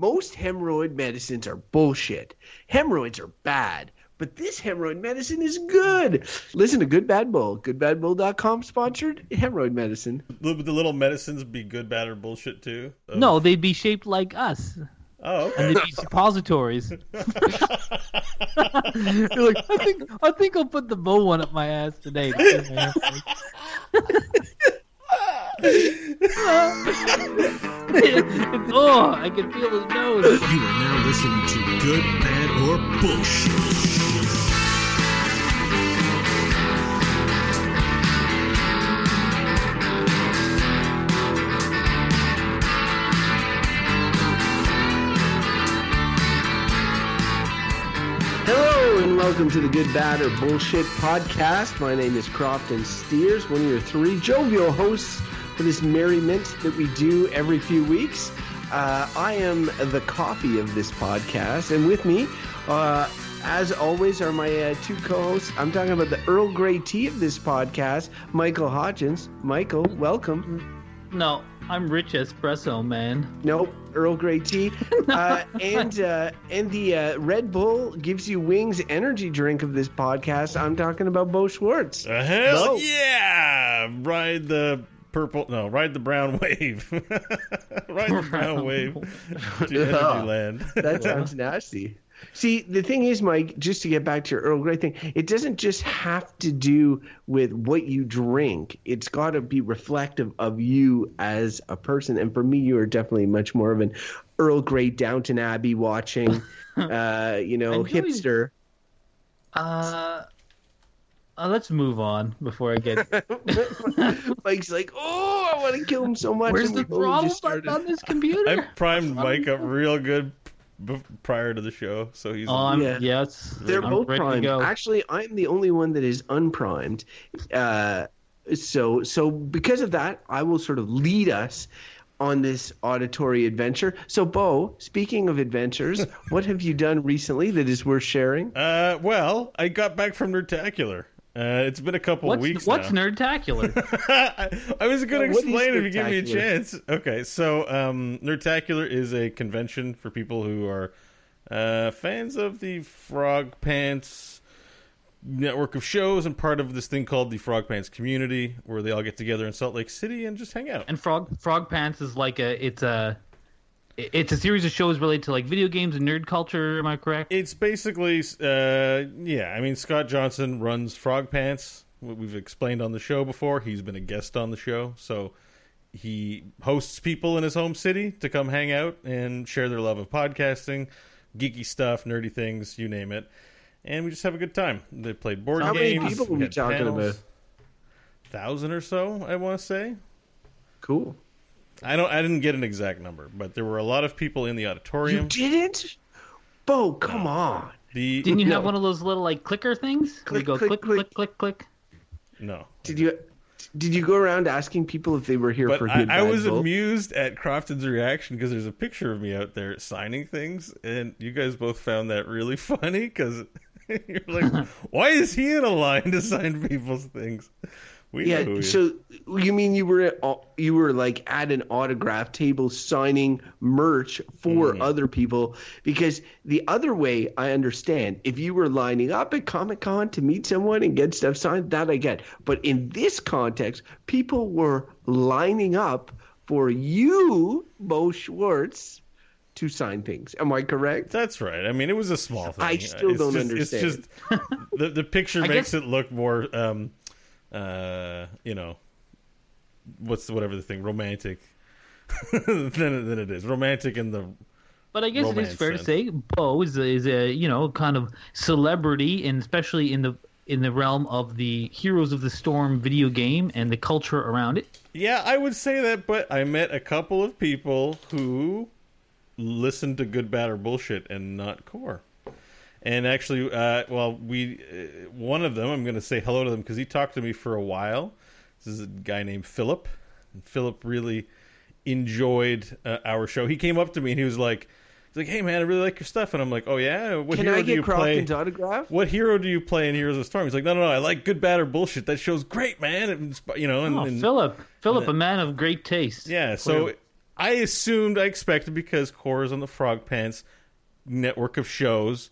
most hemorrhoid medicines are bullshit. Hemorrhoids are bad, but this hemorrhoid medicine is good. Listen to Good Bad Bull. GoodBadBull.com sponsored hemorrhoid medicine. Would the little medicines be good, bad, or bullshit too? Of- No, they'd be shaped like us. Oh, okay. And they'd be suppositories. You're like, I think I think I'll put the Beau one up my ass today. oh, I can feel his nose. You are now listening to Good, Bad, or Bullshit. Hello and welcome to the Good Bad or Bullshit podcast. My name is Crofton Steers, one of your three jovial hosts for this merriment that we do every few weeks. Uh, I am the coffee of this podcast, and with me, uh, as always, are my uh, two co-hosts. I'm talking about the Earl Grey tea of this podcast, Michael Hodgins. Michael, welcome. No, I'm rich espresso man. Nope, Earl Grey tea. Uh, and uh, and the uh, Red Bull gives you wings energy drink of this podcast. I'm talking about Beau Schwartz. Uh, hell No. yeah! Ride the purple. No, ride the brown wave. ride the brown wave to energy land. That sounds nasty. See, the thing is, Mike, just to get back to your Earl Grey thing, it doesn't just have to do with what you drink. It's got to be reflective of you as a person. And for me, you are definitely much more of an Earl Grey Downton Abbey watching, uh, you know, I you- hipster. Uh, uh, let's move on before I get. Mike's like, oh, I want to kill him so much. Where's the we've only throttle just button started. on this computer? I primed Mike up real good b- prior to the show, so he's. Oh, I'm, Yeah. yes. They're I'm both ready to primed. go. Actually, I'm the only one that is unprimed. Uh, so, so because of that, I will sort of lead us on this auditory adventure. So, Beau, speaking of adventures, what have you done recently that is worth sharing? uh, well, I got back from Nerdtacular. Uh, it's been a couple What's weeks what's now. nerdtacular? I, I was going to Yeah, explain if you give me a chance. Okay, so um, Nerdtacular is a convention for people who are uh, fans of the Frog Pants network of shows and part of this thing called the Frog Pants community, where they all get together in Salt Lake City and just hang out. and Frog Frog Pants is like a it's a it's a series of shows related to like video games and nerd culture. Am I correct? It's basically, uh, yeah. I mean, Scott Johnson runs Frog Pants. what We've explained on the show before. He's been a guest on the show, so he hosts people in his home city to come hang out and share their love of podcasting, geeky stuff, nerdy things, you name it. And we just have a good time. They played board How many people were we talking panels. about? Thousand or so, I want to say. Cool. I don't. I didn't get an exact number, but there were a lot of people in the auditorium. You didn't? Beau, come on. The Didn't you have one of those little like clicker things? Click, go click, click click. click click click. no, Did you? Did you go around asking people if they were here But for I, good? I Bad was Bull? amused at Crofton's reaction because there's a picture of me out there signing things, and you guys both found that really funny because you're like, "Why is he in a line to sign people's things?" We Yeah. he So you mean you were at, you were like at an autograph table signing merch for Mm-hmm. other people? Because the other way I understand, if you were lining up at Comic Con to meet someone and get stuff signed, that I get. But in this context, people were lining up for you, Beau Schwartz, to sign things. Am I correct? That's right. I mean, it was a small thing. I still It's don't just, understand. It's just the the picture makes guess- it look more, um, uh, you know, what's the, whatever the thing, romantic than than it is. Romantic in the But I guess it is fair to say Beau is a, is a you know kind of celebrity, and especially in the in the realm of the Heroes of the Storm video game and the culture around it. Yeah, I would say that, but I met a couple of people who listened to Good, Bad, or Bullshit and not Core. And actually, uh, well, we uh, one of them, I'm going to say hello to them because he talked to me for a while. This is a guy named Philip. And Philip really enjoyed uh, our show. He came up to me and he was like, "He's like, hey man, I really like your stuff." And I'm like, "Oh yeah, what Can hero I do you get play?" Crofton's autograph? what hero do you play in Heroes of Storm? He's like, no, no, no, I like Good, Bad, or Bullshit. That show's great, man. It you know, and, Oh, and- Philip, Philip, a man of great taste. yeah. So I assumed, I expected because Core is on the Frog Pants network of shows.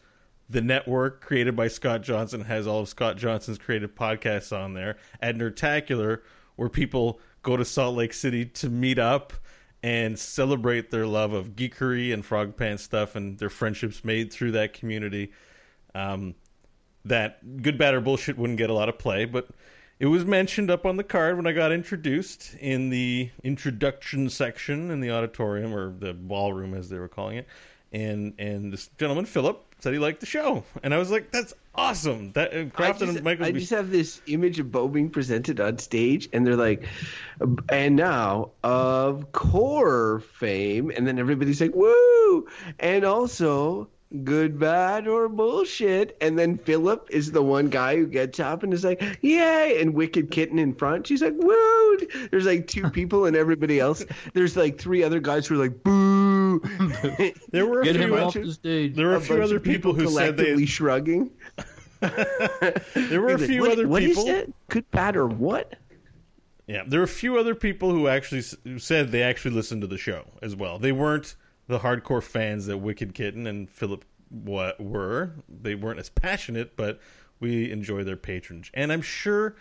The network created by Scott Johnson has all of Scott Johnson's creative podcasts on there. At Nerdtacular, where people go to Salt Lake City to meet up and celebrate their love of geekery and Frog Pants stuff and their friendships made through that community. Um, that good, bad, or bullshit wouldn't get a lot of play, but it was mentioned up on the card when I got introduced in the introduction section in the auditorium or the ballroom, as they were calling it. And and this gentleman Philip said he liked the show, and I was like, "That's awesome!" That and I Kraft just, and Michael. I just have this image of Beau being presented on stage, and they're like, and now of core fame, and then everybody's like, woo! And also, good, bad, or bullshit. And then Philip is the one guy who gets up and is like, yay! And Wicked Kitten in front, she's like, woo! There's like two people, and everybody else, there's like three other guys who are like, boo! There were a Get him few. off the. There were a A few other of people who said collectively they. shrugging. There were a few what, other what is people. that? Good, bad, or what? Yeah, there were a few other people who actually who said they actually listened to the show as well. They weren't the hardcore fans that Wicked Kitten and Philip wa- were. They weren't as passionate, but we enjoy their patronage. And I'm sure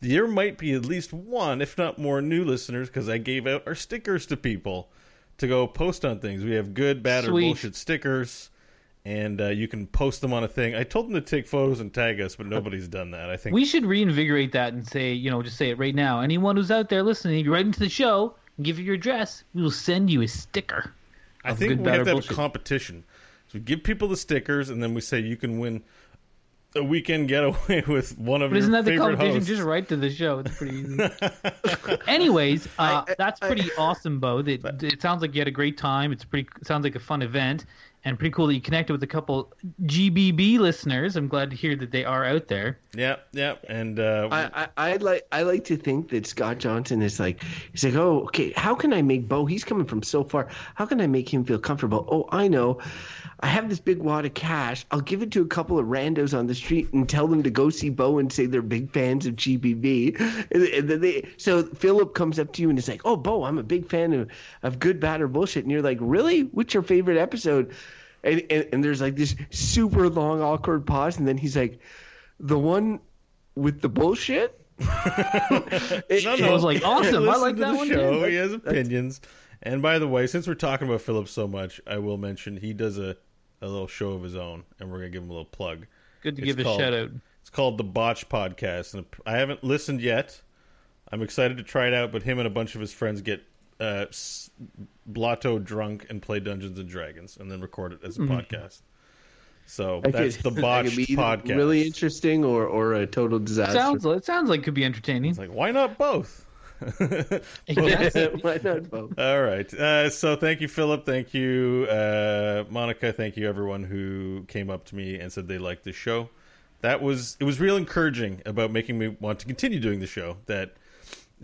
there might be at least one, if not more, new listeners because I gave out our stickers to people to go post on things. We have good, bad, or bullshit stickers. And uh, you can post them on a thing. I told them to take photos and tag us, but nobody's done that. I think We should reinvigorate that and say, you know, just say it right now. Anyone who's out there listening, if you write into the show and give you your address, we will send you a sticker. I think good, we bad, have to have bullshit. a competition. So we give people the stickers, and then we say you can win a weekend getaway with one of But isn't your that the favorite competition? hosts. Just write to the show. It's pretty easy. Anyways, uh, I- that's I- pretty awesome, Beau. That it sounds like you had a great time. It's pretty. It sounds like a fun event, and pretty cool that you connected with a couple GBB listeners. I'm glad to hear that they are out there. Yeah, yeah, and uh, I, I I like I like to think that Scott Johnson is like he's like oh okay how can I make Beau he's coming from so far how can I make him feel comfortable? Oh I know. I have this big wad of cash. I'll give it to a couple of randos on the street and tell them to go see Beau and say they're big fans of GBB and, and then they so Philip comes up to you and is like oh Beau I'm a big fan of of good bad or bullshit. And you're like really? What's your favorite episode and and, and there's like this super long awkward pause and then he's like the one with the bullshit. It- no, I no, was like, he awesome. I like that one, Show. too. He has opinions. And by the way, since we're talking about Philip so much, I will mention he does a, a little show of his own, and we're gonna give him a little plug. Good to It's give a shout out. It's called the Botch Podcast, and I haven't listened yet. I'm excited to try it out, but him and a bunch of his friends get uh, s- blotto drunk and play Dungeons and Dragons, and then record it as a podcast. So that that's could- the that could be Podcast. Really interesting or, or a total disaster. Sounds it sounds like it could be entertaining. It's like why not both? Exactly. Why not both? All right. Uh, so thank you, Philip. Thank you, uh, Monica. Thank you, everyone who came up to me and said they liked the show. That was it was real encouraging about making me want to continue doing the show. That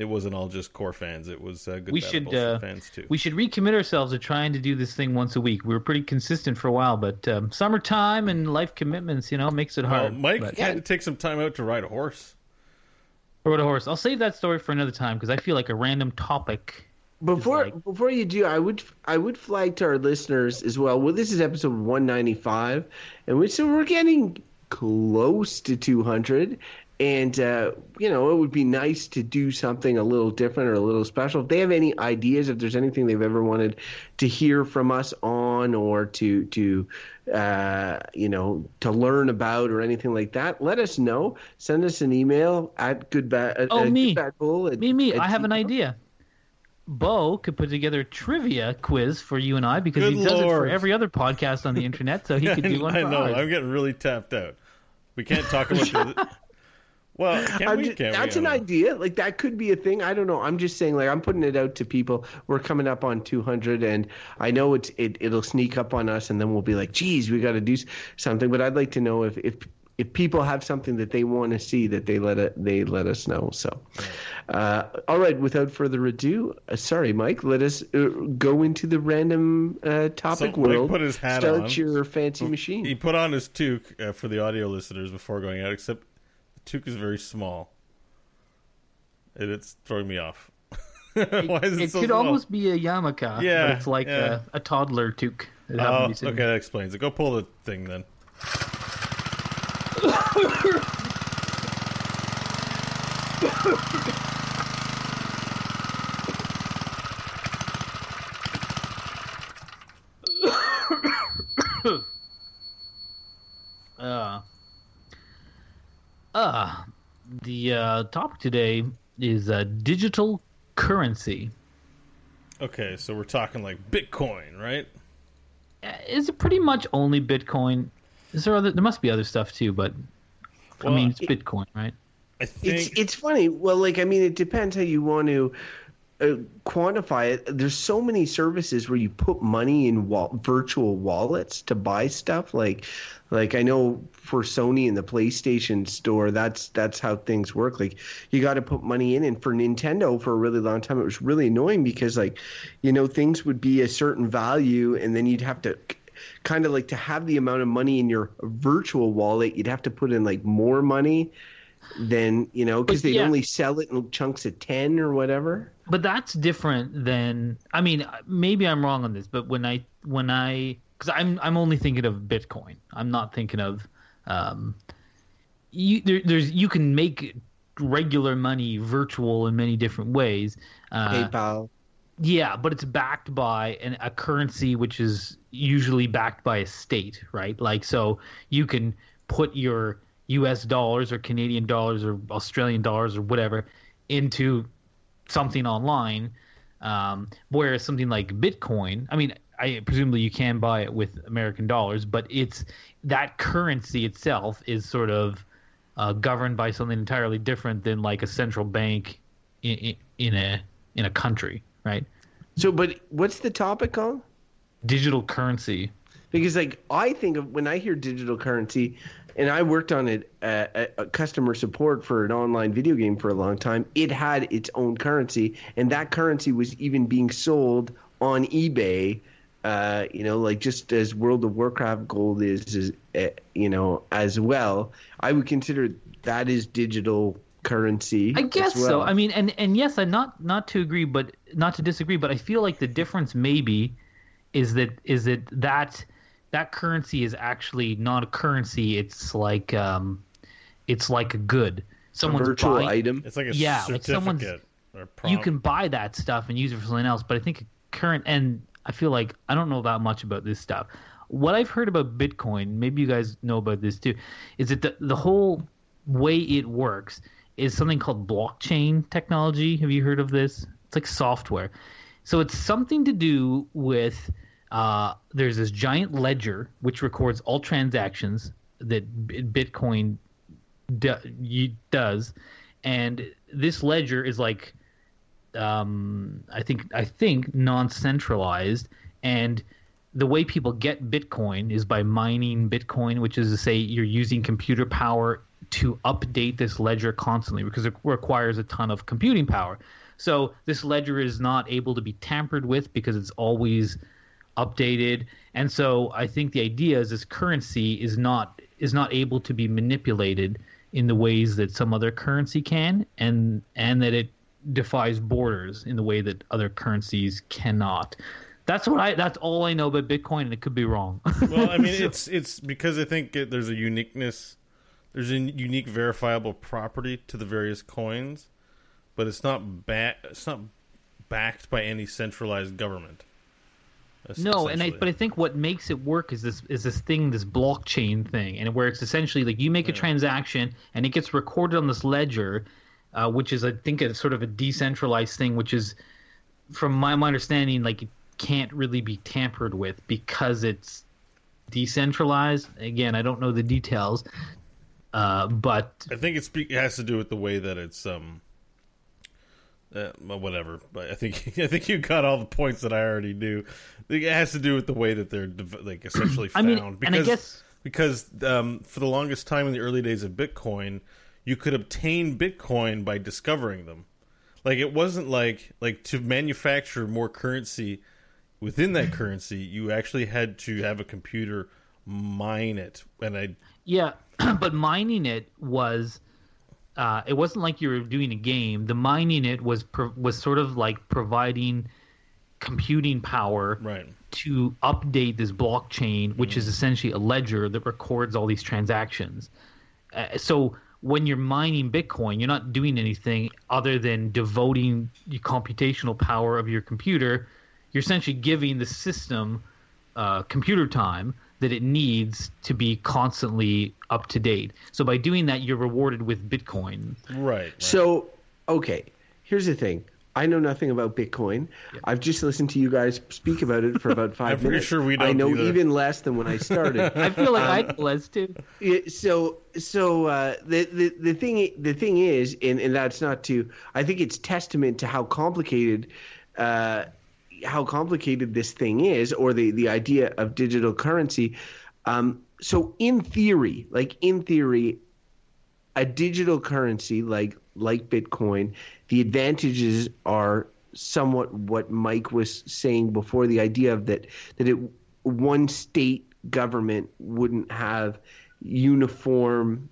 it wasn't all just core fans. It was uh, good we should uh, fans too. we should recommit ourselves to trying to do this thing once a week. We were pretty consistent for a while, but um, summertime and life commitments, you know, makes it well, hard. Mike But- had to take some time out to ride a horse. Or what a horse. I'll save that story for another time because I feel like a random topic. Before like- before you do, I would I would flag to our listeners as well. Well, this is episode 195, and we so we're getting close to 200. And uh, you know, it would be nice to do something a little different or a little special. If they have any ideas, if there's anything they've ever wanted to hear from us on, or to to uh, you know to learn about or anything like that, let us know. Send us an email at goodbad. Oh, uh, me. goodbadbull at- Me, me, at I have an idea. Beau could put together a trivia quiz for you and I because Good he does it for every other podcast on the internet, so he could do one I know. Ours. I'm getting really tapped out. We can't talk about the. Well, can we? just- that's an idea. Like that could be a thing. I don't know. I'm just saying. Like I'm putting it out to people. We're coming up on 200, and I know it's it. It'll sneak up on us, and then we'll be like, "Geez, we got to do something." But I'd like to know if if if people have something that they want to see, that they let it they let us know. So, uh, all right. Without further ado, uh, sorry, Mike. Let us uh, go into the random uh, topic So Mike world. put his hat Start on. your fancy machine. He put on his toque uh, for the audio listeners before going out, except toque is very small. And it's throwing me off. Why is it, It so could small? almost be a yarmulke. Yeah, but it's like yeah. a, a toddler toque. It Oh, okay, that explains it. Go pull the thing then. Uh, uh, the uh, topic today is uh, digital currency. Okay, so we're talking like Bitcoin, right? Uh, Is it pretty much only Bitcoin? Is there other? There must be other stuff too, but I mean, it's Bitcoin, right? I think It's it's funny. Well, like I mean, it depends how you want to Uh, quantify it. There's so many services where you put money in virtual wallets to buy stuff. Like, like I know for Sony and the PlayStation Store, that's that's how things work. Like, you got to put money in, and for Nintendo, for a really long time, it was really annoying because like, you know, things would be a certain value, and then you'd have to kind of like to have the amount of money in your virtual wallet, you'd have to put in like more money than you know because they'd yeah. only sell it in chunks of 10 or whatever But that's different than. I mean, maybe I'm wrong on this, but when I when I because I'm I'm only thinking of Bitcoin. I'm not thinking of. Um, you there, there's you can make regular money virtual in many different ways. Uh, paypal Yeah, but it's backed by an, a currency which is usually backed by a state, right? Like, so you can put your U.S. dollars or Canadian dollars or Australian dollars or whatever into something online, um, whereas something like Bitcoin, I mean, I presumably you can buy it with American dollars, but it's that currency itself is sort of uh, governed by something entirely different than like a central bank in, in, in a in a country, right? so but what's the topic on Digital currency. because like i think of when i hear digital currency and i worked on it uh, uh, customer support for an online video game for a long time it had its own currency and that currency was even being sold on ebay uh, you know, like just as World of Warcraft gold is, is uh, you know, as well. I would consider that is digital currency. I guess well. so. I mean, and and yes, I not not to agree, but not to disagree, but I feel like the difference maybe is that is that that that currency is actually not a currency. It's like um, it's like a good. a virtual buying, item. it's like a Yeah, like someone's- or you can buy that stuff and use it for something else. But I think current and I feel like I don't know that much about this stuff. What I've heard about Bitcoin, maybe you guys know about this too, is that the, the whole way it works is something called blockchain technology. Have you heard of this? It's like software. So it's something to do with uh, there's this giant ledger which records all transactions that Bitcoin do, does, and this ledger is like um, I think I think non-centralized, and the way people get Bitcoin is by mining Bitcoin, which is to say you're using computer power to update this ledger constantly because it requires a ton of computing power. So this ledger is not able to be tampered with because it's always updated. And so I think the idea is this currency is not is not able to be manipulated in the ways that some other currency can and and that it defies borders in the way that other currencies cannot. That's what I that's all I know about Bitcoin and it could be wrong. well, I mean, it's it's because I think it, there's a uniqueness, there's a unique verifiable property to the various coins, but it's not ba- it's not backed by any centralized government. No, and I but I think what makes it work is this is this thing, this blockchain thing, and where it's essentially like you make a transaction and it gets recorded on this ledger, uh, which is I think a sort of a decentralized thing, which is from my, my understanding like it can't really be tampered with because it's decentralized. Again, I don't know the details, uh, but I think it's it has to do with the way that it's um. Uh, well, whatever, but I think I think you got all the points that I already knew. It has to do with the way that they're like essentially I found. mean, and I guess because um, for the longest time in the early days of Bitcoin, you could obtain Bitcoin by discovering them. Like it wasn't like like to manufacture more currency within that currency, you actually had to have a computer mine it, and I Yeah, but mining it was uh, it wasn't like you were doing a game. The mining it was pro- was sort of like providing computing power Right. to update this blockchain, which is essentially a ledger that records all these transactions. Uh, so when you're mining Bitcoin, you're not doing anything other than devoting the computational power of your computer. You're essentially giving the system uh, computer time that it needs to be constantly up to date. So by doing that, you're rewarded with Bitcoin. Right. right. So, okay, here's the thing. I know nothing about Bitcoin. I've just listened to you guys speak about it for about 5 I'm pretty minutes. sure we I don't I know either. even less than when I started. I feel like I know less too. Yeah, so so uh, the, the the thing the thing is, and, and that's not to. I think it's testament to how complicated. Uh, how complicated this thing is, or the, the idea of digital currency. Um, so, in theory, like in theory, a digital currency like like Bitcoin, the advantages are somewhat what Mike was saying before. The idea of that that it one state government wouldn't have uniform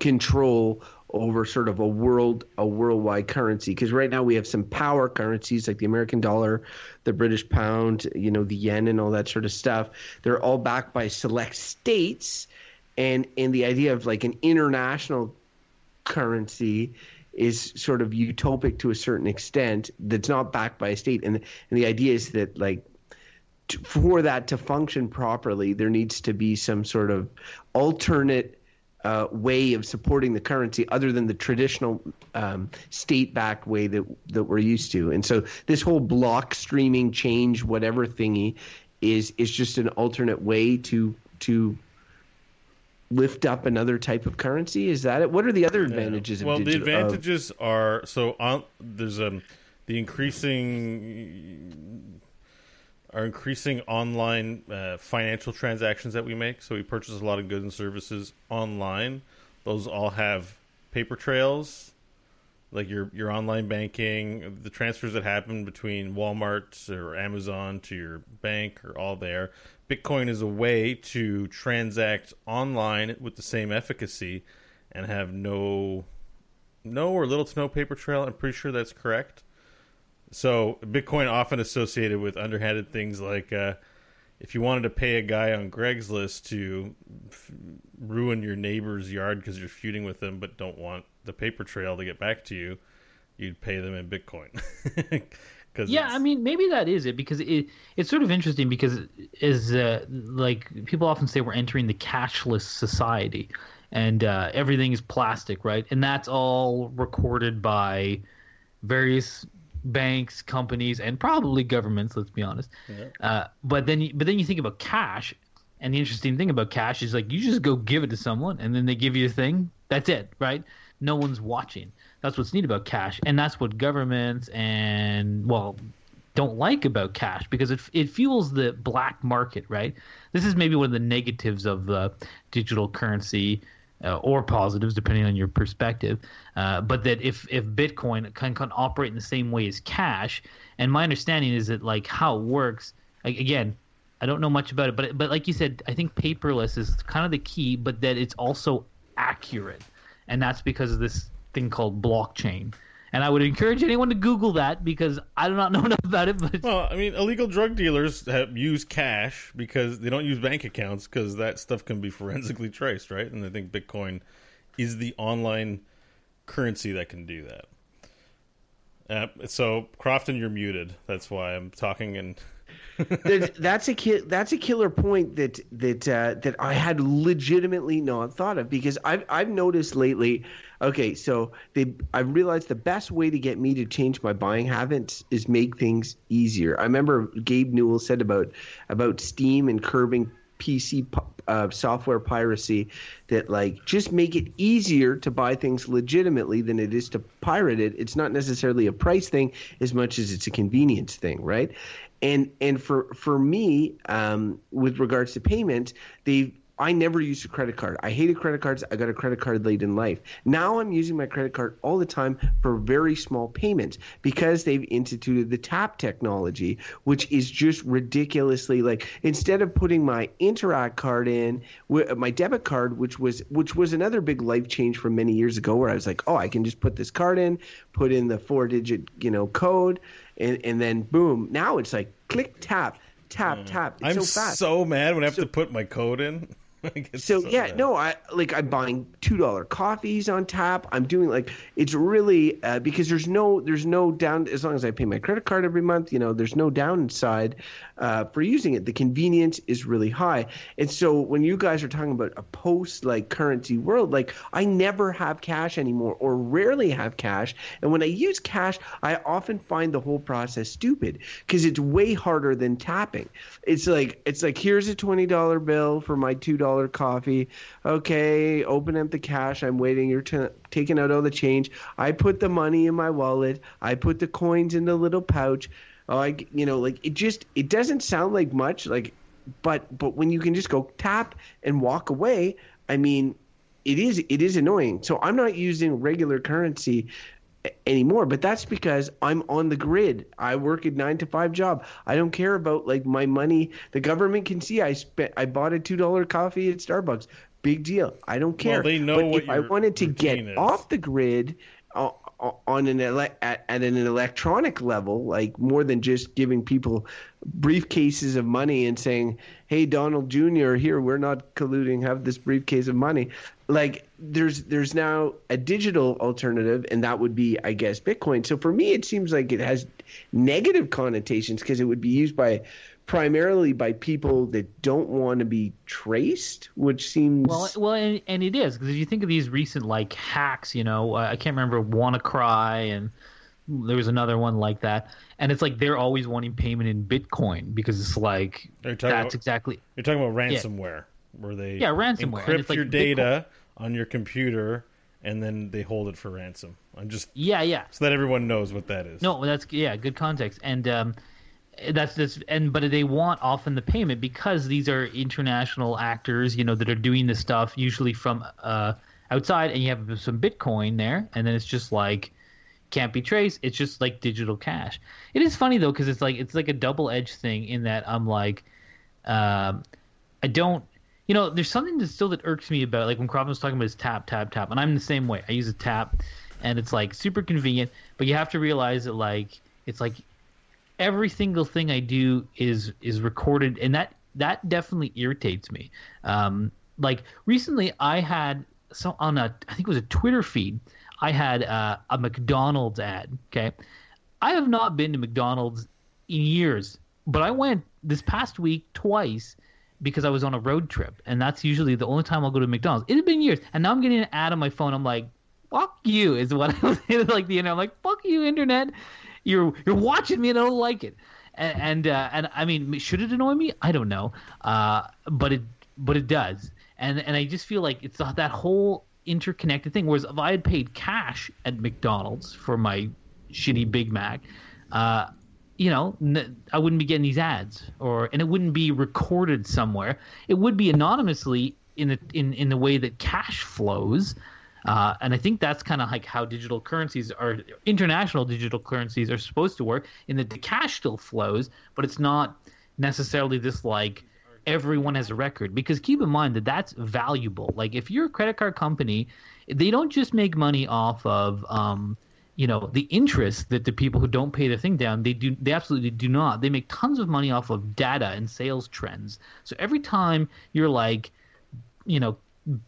control over sort of a world a worldwide currency. Because right now we have some power currencies like the American dollar, the British pound, you know, the yen and all that sort of stuff. They're all backed by select states. And and the idea of like an international currency is sort of utopic to a certain extent that's not backed by a state. And and the idea is that like for that to function properly there needs to be some sort of alternate uh, way of supporting the currency other than the traditional um, state-backed way that that we're used to. And so this whole block streaming change, whatever thingy, is is just an alternate way to to lift up another type of currency. Is that it? What are the other advantages? well, of the digital, of- advantages are so on. There's um the increasing our increasing online uh, financial transactions that we make. So we purchase a lot of goods and services online. Those all have paper trails, like your your online banking, the transfers that happen between Walmart or Amazon to your bank are all there. Bitcoin is a way to transact online with the same efficacy and have no no or little to no paper trail. I'm pretty sure that's correct. So Bitcoin often associated with underhanded things like uh, if you wanted to pay a guy on Craigslist to f- ruin your neighbor's yard because you're feuding with them, but don't want the paper trail to get back to you, you'd pay them in Bitcoin. Cause Yeah, it's- I mean, maybe that is it because it it's sort of interesting because is uh, like people often say we're entering the cashless society, and uh, everything is plastic, right? And that's all recorded by various banks, companies, and probably governments. Let's be honest. Uh, but then, you- but then you think about cash, and the interesting thing about cash is like you just go give it to someone, and then they give you a thing. That's it, right? No one's watching. That's what's neat about cash, and that's what governments and well don't like about cash because it it fuels the black market, right? This is maybe one of the negatives of the digital currency. Uh, or positives, depending on your perspective, uh, but that if if Bitcoin can, can operate in the same way as cash, and my understanding is that like how it works, again, I don't know much about it, but but like you said, I think paperless is kind of the key, but that it's also accurate, and that's because of this thing called blockchain. And I would encourage anyone to Google that because I do not know enough about it. But Well, I mean, illegal drug dealers have, use cash because they don't use bank accounts because that stuff can be forensically traced, right? And I think Bitcoin is the online currency that can do that. Uh, so, Crofton, you're muted. That's why I'm talking and that's a ki- that's a killer point that that uh, that I had legitimately not thought of because I've I've noticed lately. Okay, so they I've realized the best way to get me to change my buying habits is make things easier. I remember Gabe Newell said about about Steam and curbing PC uh, software piracy that like just make it easier to buy things legitimately than it is to pirate it. It's not necessarily a price thing as much as it's a convenience thing, right? And and for for me, um, with regards to payment, they've I never used a credit card. I hated credit cards. I got a credit card late in life. Now I'm using my credit card all the time for very small payments because they've instituted the tap technology, which is just ridiculously like instead of putting my Interac card in, my debit card, which was which was another big life change from many years ago, where I was like, oh, I can just put this card in, put in the four digit you know code, and and then boom. Now it's like click tap tap mm. tap. It's I'm so fast. so mad when I have So- to put my code in. Get So, yeah, no, I like I'm buying two dollar coffees on tap. I'm doing like it's really uh, because there's no there's no down as long as I pay my credit card every month. You know, there's no downside uh, for using it. The convenience is really high, and so when you guys are talking about a post like currency world, like I never have cash anymore or rarely have cash, and when I use cash, I often find the whole process stupid because it's way harder than tapping. It's like it's like here's a twenty dollar bill for my two dollar coffee. Okay, open up the cash. I'm waiting. You're t- taking out all the change. I put the money in my wallet. I put the coins in the little pouch. I you know like it just it doesn't sound like much like, but but when you can just go tap and walk away, I mean, it is it is annoying. So I'm not using regular currency anymore but that's because i'm on the grid. I work a nine to five job. I don't care about like my money. The government can see i spent i bought a two dollar coffee at starbucks. Big deal. I don't care. they know but what if i wanted to get is. off the grid uh, on an ele- at, at an electronic level like more than just giving people briefcases of money and saying hey donald jr here we're not colluding have this briefcase of money. Like there's there's now a digital alternative and that would be i guess bitcoin. So for me it seems like it has negative connotations because it would be used by primarily by people that don't want to be traced which seems Well, well, and, and it is because if you think of these recent like hacks, you know, uh, I can't remember WannaCry and there was another one like that, and it's like they're always wanting payment in Bitcoin because it's like that's about, exactly you're talking about ransomware, where they Yeah, ransomware, encrypt like your Bitcoin- data on your computer and then they hold it for ransom. I'm just yeah, yeah. so that everyone knows what that is. No, that's yeah, good context, and um, that's this and but they want often the payment because these are international actors, you know, that are doing this stuff usually from uh, outside, and you have some Bitcoin there, and then it's just like can't be traced. It's just like digital cash. It is funny though because it's like it's like a double edged thing in that I'm like, um, I don't. You know, there's something that still that irks me about like when Crofton was talking about his tap, tap, tap, and I'm the same way. I use a tap, and it's like super convenient, but you have to realize that like it's like every single thing I do is is recorded, and that that definitely irritates me. Um, like recently, I had so on a I think it was a Twitter feed. I had uh, a McDonald's ad. Okay, I have not been to McDonald's in years, but I went this past week twice because I was on a road trip, and that's usually the only time I'll go to McDonald's. It had been years, and now I'm getting an ad on my phone. I'm like, "Fuck you!" Is what I was like. The internet. I'm like, "Fuck you, internet! You're you're watching me, and I don't like it." And and, uh, and I mean, should it annoy me? I don't know, uh, but it but it does, and and I just feel like it's that whole interconnected thing. Whereas if I had paid cash at McDonald's for my shitty Big Mac, uh, you know, I wouldn't be getting these ads, or and it wouldn't be recorded somewhere. It would be anonymously in the in in the way that cash flows. Uh, and I think that's kind of like how digital currencies are, international digital currencies are supposed to work. In that the cash still flows, but it's not necessarily this like everyone has a record. Because keep in mind that that's valuable. Like if you're a credit card company, they don't just make money off of um, you know the interest that the people who don't pay their thing down they do they absolutely do not they make tons of money off of data and sales trends so every time you're like you know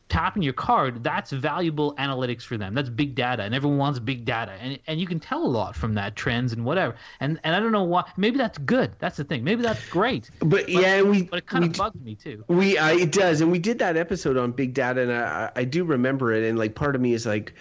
tapping your card that's valuable analytics for them. That's big data and everyone wants big data and and you can tell a lot from that trends and whatever. And and i don't know why maybe that's good that's the thing. Maybe that's great. But yeah we but it kind we, of bugs me too. We uh, it does, and we did that episode on big data, and I, I do remember it. And like part of me is like,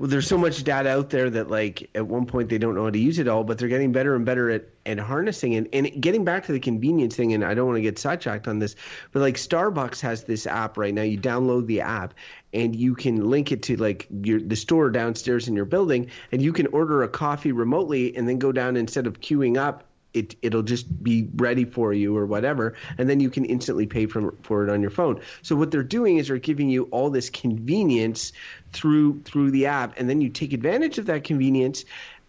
well, there's so much data out there that like at one point they don't know how to use it all, but they're getting better and better at at harnessing and and getting back to the convenience thing. And I don't want to get sidetracked on this, but like Starbucks has this app right now. You download the app and you can link it to like your the store downstairs in your building, and you can order a coffee remotely, and then go down instead of queuing up it it'll just be ready for you or whatever and then you can instantly pay for, for it on your phone. So what they're doing is they're giving you all this convenience through through the app and then you take advantage of that convenience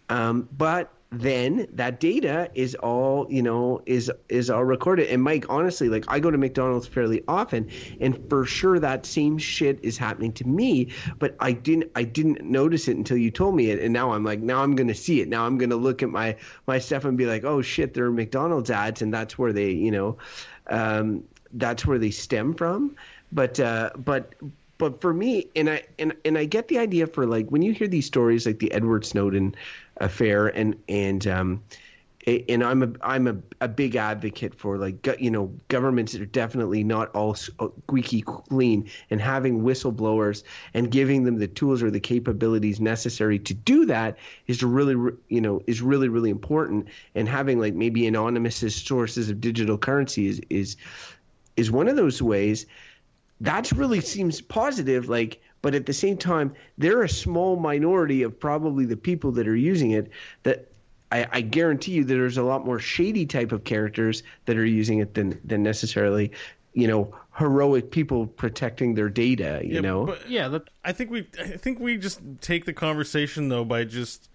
um, but then that data is all you know is is all recorded. And mike honestly like i go to mcdonald's fairly often and for sure that same shit is happening to me but i didn't i didn't notice it until you told me it. And now i'm like now i'm gonna see it. Now i'm gonna look at my my stuff and be like oh shit there are mcdonald's ads and that's where they you know um, that's where they stem from. But uh but but for me and i and, and i get the idea for like when you hear these stories like the edward snowden affair and and um and I'm a I'm a, a big advocate for like you know governments are definitely not all squeaky clean and having whistleblowers and giving them the tools or the capabilities necessary to do that is really you know is really really important and having like maybe anonymous sources of digital currency is is is one of those ways that really seems positive like but at the same time they're a small minority of probably the people that are using it that I, I, guarantee you that there's a lot more shady type of characters that are using it than than necessarily you know heroic people protecting their data you yeah, know? but yeah that, i think we i think we just take the conversation though by just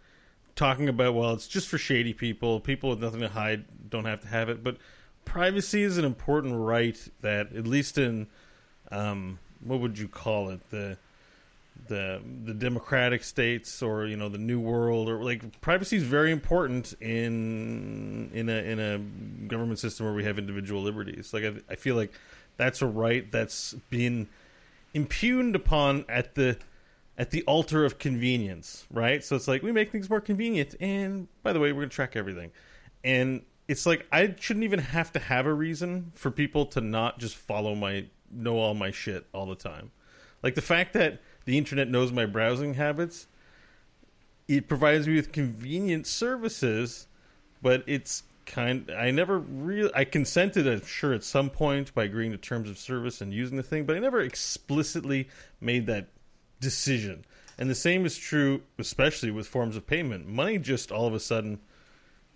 talking about well it's just for shady people people with nothing to hide don't have to have it but privacy is an important right that at least in um, what would you call it? The the the democratic states or you know the new world or like privacy is very important in in a in a government system where we have individual liberties. Like I, I feel like that's a right that's been impugned upon at the at the altar of convenience right? So it's like we make things more convenient and by the way we're going to track everything. And it's like I shouldn't even have to have a reason for people to not just follow my know all my shit all the time like the fact that the internet knows my browsing habits. It provides me with convenient services, but it's kind. I never really. I consented, I'm sure, at some point by agreeing to terms of service and using the thing, but I never explicitly made that decision. And the same is true, especially with forms of payment. Money just all of a sudden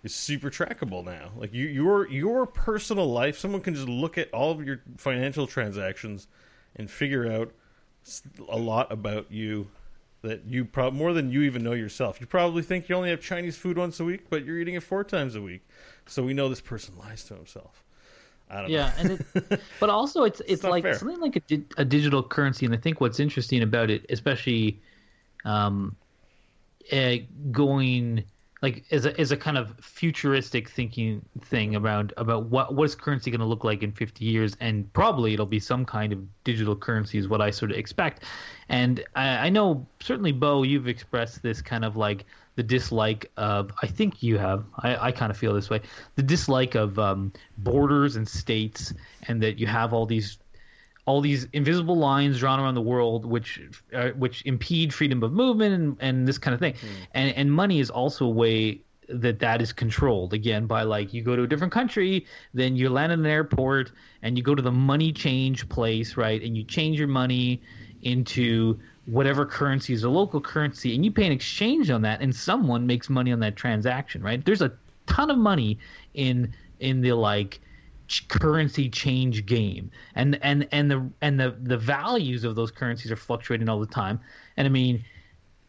is super trackable now. Like you, your your personal life, someone can just look at all of your financial transactions and figure out a lot about you that you probably more than you even know yourself. You probably think you only have Chinese food once a week, but you're eating it four times a week. So we know this person lies to himself. I don't yeah, know. and it, but also it's it's, it's like fair. something like a, di- a digital currency, and I think what's interesting about it, especially um, uh, going like as a as a kind of futuristic thinking thing about about what what is currency going to look like in 50 years and probably it'll be some kind of digital currency is what I sort of expect. And I, I know certainly Beau you've expressed this kind of like the dislike of I think you have I, I kind of feel this way the dislike of um, borders and states and that you have all these all these invisible lines drawn around the world, which uh, which impede freedom of movement and, and this kind of thing. Mm. And and money is also a way that that is controlled again by like you go to a different country, then you land in an airport and you go to the money change place, right? And you change your money into whatever currency is a local currency, and you pay an exchange on that, and someone makes money on that transaction, right? There's a ton of money in in the like currency change game. And and and the and the the values of those currencies are fluctuating all the time. And i mean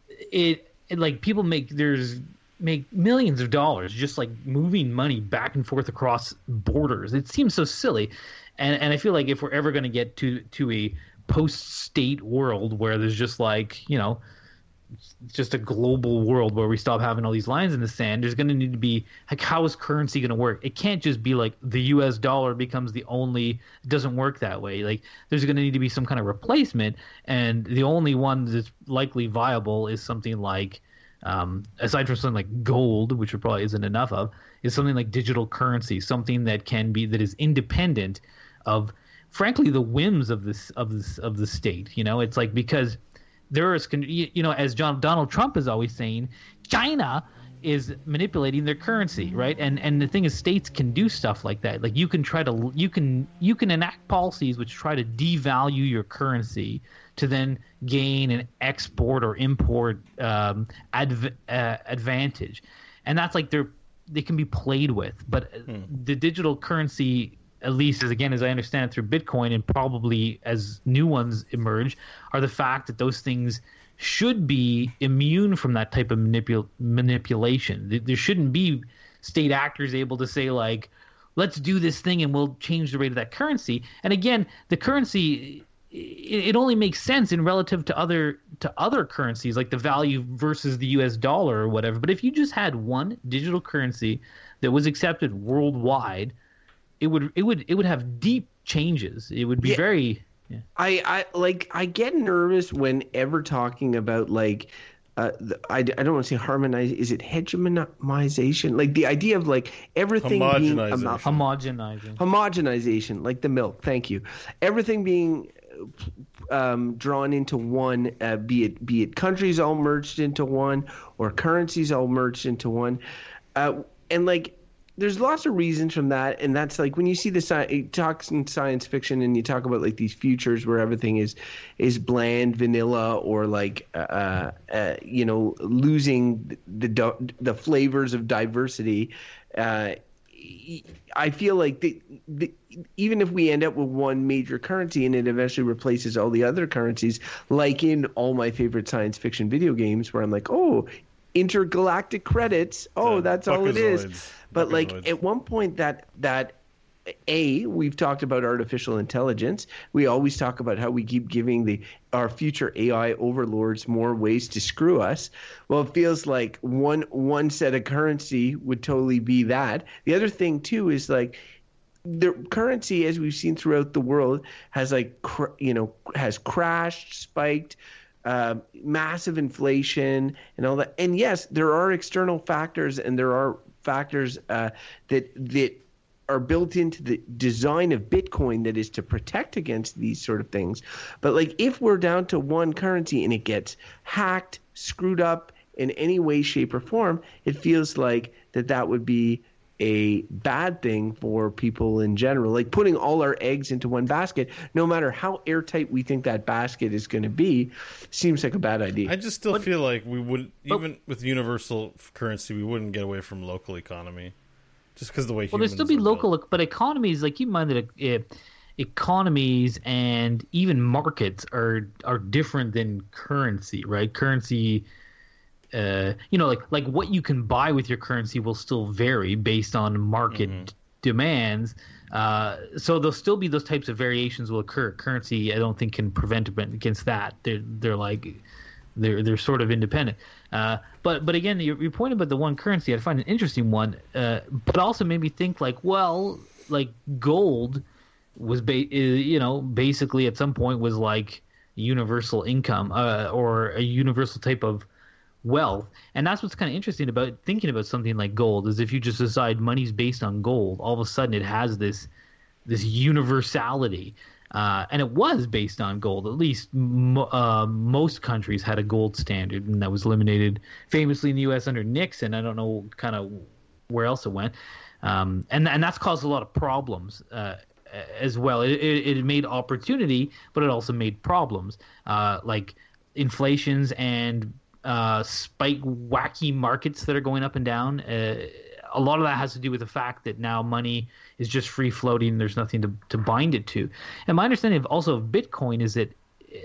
it, it like people make there's make millions of dollars just like moving money back and forth across borders. It seems so silly. And and i feel like if we're ever going to get to to a post state world where there's just like you know just a global world where we stop having all these lines in the sand, there's going to need to be like how is currency going to work? It can't just be like the U.S. dollar becomes the only. It doesn't work that way. Like there's going to need to be some kind of replacement, and the only one that's likely viable is something like, um, aside from something like gold, which there probably isn't enough of, is something like digital currency, something that can be that is independent of, frankly, the whims of this of this of the state. You know, it's like because there is, you know, as John Donald Trump is always saying, China is manipulating their currency, right? And and the thing is, states can do stuff like that. Like you can try to you can you can enact policies which try to devalue your currency to then gain an export or import um, adv- uh, advantage, and that's like they're they can be played with. But Hmm. the digital currency, at least as again as I understand it through Bitcoin, and probably as new ones emerge, are the fact that those things should be immune from that type of manipul- manipulation. There- shouldn't be state actors able to say like, "Let's do this thing and we'll change the rate of that currency." And again, the currency it only makes sense in relative to other to other currencies like the value versus the US dollar or whatever. But if you just had one digital currency that was accepted worldwide, it would it would it would have deep changes. It would be Yeah. very I, I like I get nervous whenever talking about like uh, the, I, I don't want to say harmonize. Is it hegemonization? Like the idea of like everything being Homogenization. amal- homogenizing. homogenization, like the milk. Thank you. Everything being um, drawn into one, uh, be it be it countries all merged into one or currencies all merged into one, uh, and like there's lots of reasons from that, and that's like when you see the sci- talks in science fiction and you talk about like these futures where everything is is bland, vanilla, or like uh, uh, you know losing the the, the flavors of diversity. Uh, I feel like the, the, even if we end up with one major currency and it eventually replaces all the other currencies, like in all my favorite science fiction video games, where I'm like, oh, intergalactic credits. Oh, The that's all it is. Buckazoids. But like at one point, that that a we've talked about artificial intelligence. We always talk about how we keep giving the our future AI overlords more ways to screw us. Well, it feels like one one set of currency would totally be that. The other thing too is like the currency, as we've seen throughout the world, has like cr- you know has crashed, spiked, uh, massive inflation, and all that. And yes, there are external factors, and there are factors uh, that that are built into the design of Bitcoin that is to protect against these sort of things. But like if we're down to one currency and it gets hacked, screwed up in any way, shape, or form, it feels like that that would be a bad thing for people in general. Like putting all our eggs into one basket, no matter how airtight we think that basket is going to be, seems like a bad idea. I just still feel like we wouldn't, even with universal currency, we wouldn't get away from local economy, just because the way. Well, there'd still be humans are built. local, but economies like keep in mind that uh, economies and even markets are are different than currency, right? Currency, uh, you know, like like what you can buy with your currency will still vary based on market Mm-hmm. demands. Uh, so there'll still be those types of variations will occur. Currency, I don't think, can prevent against that. They're they're like they're they're sort of independent. Uh, but but again, your, your point about the one currency, I find an interesting one. Uh, but also made me think like, well, like gold was ba- uh, you know basically at some point was like universal income uh, or a universal type of wealth and that's what's kind of interesting about thinking about something like gold is if you just decide money's based on gold all of a sudden it has this this universality uh, and it was based on gold. At least mo- uh, most countries had a gold standard, and that was eliminated famously in the U.S. under Nixon. I don't know kind of where else it went, um, and and that's caused a lot of problems uh, as well. It, it, it made opportunity, but it also made problems, uh, like inflations and uh, spike wacky markets that are going up and down. Uh, a lot of that has to do with the fact that now money is just free floating. There's nothing to, to bind it to. And my understanding of also of Bitcoin is that,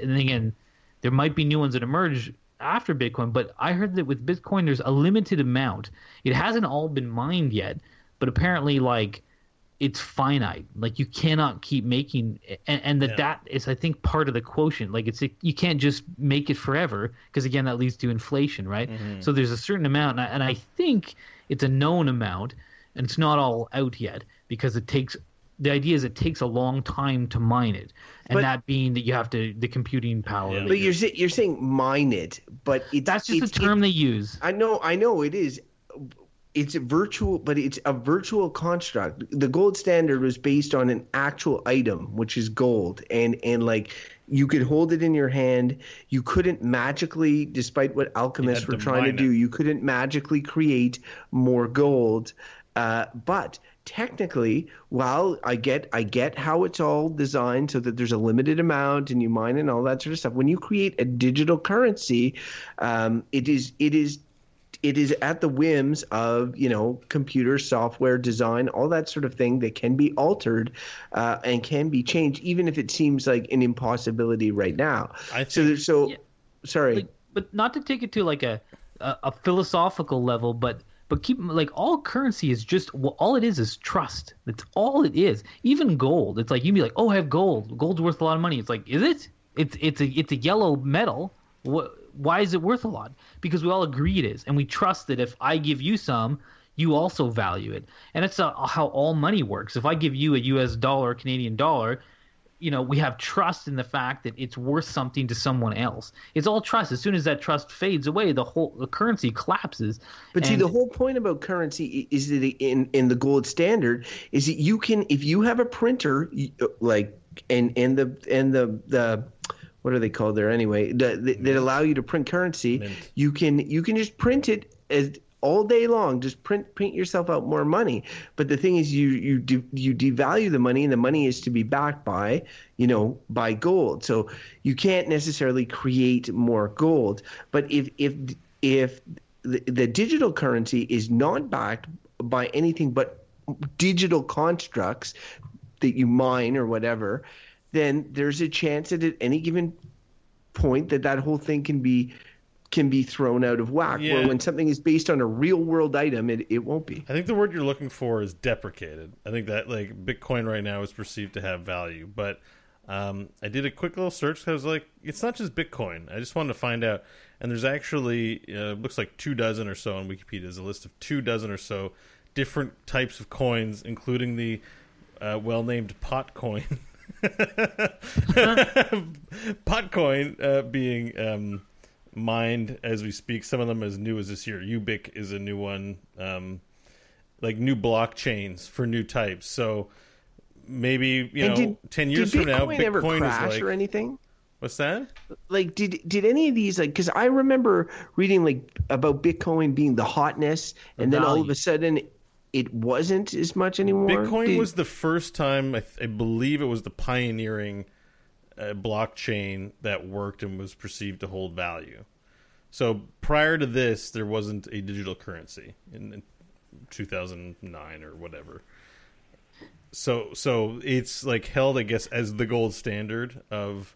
and again, there might be new ones that emerge after Bitcoin, but I heard that with Bitcoin, there's a limited amount. It hasn't all been mined yet, but apparently, like, it's finite. Like you cannot keep making, and, and that Yeah. that is, I think, part of the quotient. Like it's you can't just make it forever because again, that leads to inflation, right? Mm-hmm. So there's a certain amount, and I, and I think it's a known amount, and it's not all out yet because it takes. The idea is it takes a long time to mine it, and But- that being that you have to the computing power. Yeah. but you- you're you're saying mine it, but it's that's just it's, the term they use. I know, I know it is. It's a virtual, but it's a virtual construct. The gold standard was based on an actual item, which is gold, and and like you could hold it in your hand. You couldn't magically, despite what alchemists were to trying to do, it. you couldn't magically create more gold. Uh, but technically, while I get I get how it's all designed so that there's a limited amount and you mine and all that sort of stuff. When you create a digital currency, um, it is it is it is at the whims of you know computer software design all that sort of thing that can be altered uh, and can be changed even if it seems like an impossibility right now I so there's so Yeah. sorry like, but not to take it to like a, a a philosophical level, but but keep like all currency is just well, all it is is trust. That's all it is. Even gold, it's like you'd be like, oh, I have gold. Gold's worth a lot of money. It's like, is it? It's it's a it's a yellow metal. What? Why is it worth a lot? Because we all agree it is, and we trust that if I give you some, you also value it. And it's uh how all money works. If I give you a U.S. dollar, Canadian dollar, you know, we have trust in the fact that it's worth something to someone else. It's all trust. As soon as that trust fades away, the whole the currency collapses. But see, the whole point about currency is that in in the gold standard is that you can, if you have a printer, like and and the and the the what are they called there anyway? That that allow you to print currency, Mint. you can you can just print it as all day long. Just print print yourself out more money. But the thing is you you de, you devalue the money and the money is to be backed by you know by gold. So you can't necessarily create more gold. But if if if the, the digital currency is not backed by anything but digital constructs that you mine or whatever then there's a chance that at any given point that that whole thing can be can be thrown out of whack. Yeah. Where when something is based on a real world item, it, it won't be. I think the word you're looking for is deprecated. I think that like Bitcoin right now is perceived to have value, but um, I did a quick little search. 'cause I was like, it's not just Bitcoin. I just wanted to find out, and there's actually uh, looks like two dozen or so on Wikipedia. There's a list of two dozen or so different types of coins, including the uh, well-named pot coin. Potcoin uh, being um, mined as we speak. Some of them as new as this year. Ubiq is a new one. Um, like new blockchains for new types. So maybe you And know, did- ten years from now, Bitcoin ever Bitcoin crash is like or anything? what's that? Like, did did any of these like? Because I remember reading like about Bitcoin being the hotness, and then all of a sudden it wasn't as much anymore. Bitcoin Did- was the first time I, th- I believe it was the pioneering uh, blockchain that worked and was perceived to hold value. So prior to this, there wasn't a digital currency in, in 2009 or whatever. So so it's like held, I guess, as the gold standard of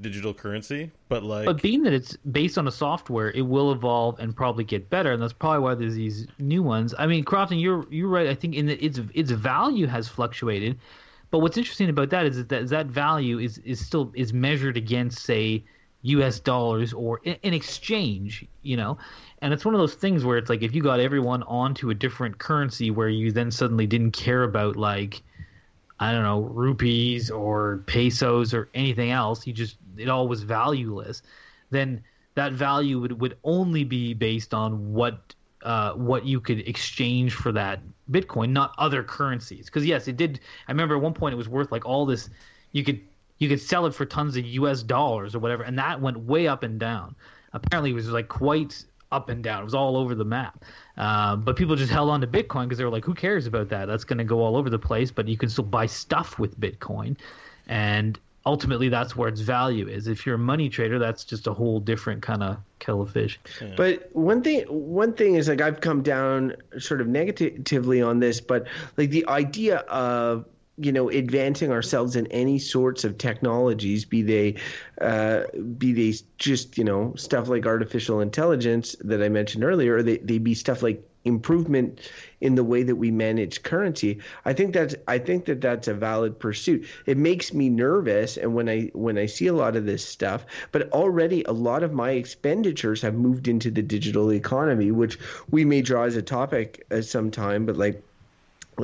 digital currency, but like But being that it's based on a software, it will evolve and probably get better, and that's probably why there's these new ones. I mean, Crofton, you're you're right. I think in the, its its value has fluctuated, but what's interesting about that is that that value is is still is measured against say U.S. dollars or in, in exchange, you know, and it's one of those things where it's like if you got everyone onto a different currency, where you then suddenly didn't care about like I don't know, rupees or pesos or anything else, you just it all was valueless, then that value would, would only be based on what uh, what you could exchange for that Bitcoin, not other currencies. Because yes, it did. I remember at one point it was worth like all this. You could you could sell it for tons of U.S. dollars or whatever, and that went way up and down. Apparently, it was like quite up and down. It was all over the map. Uh, but people just held on to Bitcoin because they were like, "Who cares about that? That's going to go all over the place." But you can still buy stuff with Bitcoin, and ultimately, that's where its value is. If you're a money trader, that's just a whole different kind of kettle of fish. But one thing, one thing is like I've come down sort of negatively on this, but like the idea of you know advancing ourselves in any sorts of technologies, be they uh, be they just you know stuff like artificial intelligence that I mentioned earlier, or they they be stuff like improvement in the way that we manage currency i think that's i think that that's a valid pursuit. It makes me nervous and when i when i see a lot of this stuff but already a lot of my expenditures have moved into the digital economy which we may draw as a topic at some time but like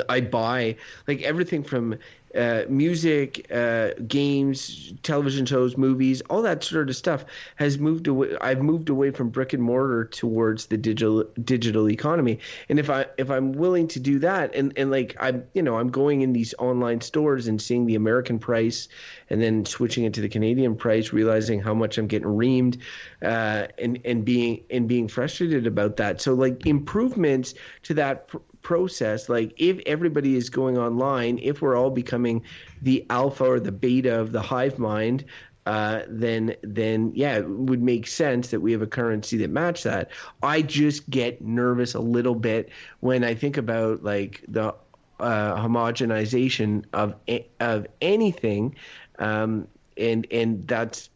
I buy like everything from uh, music, uh, games, television shows, movies, all that sort of stuff has moved away. I've moved away from brick and mortar towards the digital digital economy. And if I if I'm willing to do that, and and like I'm you know I'm going in these online stores and seeing the American price, and then switching it to the Canadian price, realizing how much I'm getting reamed, uh, and and being and being frustrated about that. So like improvements to that. Pr- process like if everybody is going online if we're all becoming the alpha or the beta of the hive mind uh, then then yeah, it would make sense that we have a currency that match that. I just get nervous a little bit when I think about like the uh, homogenization of of anything, um, and and that's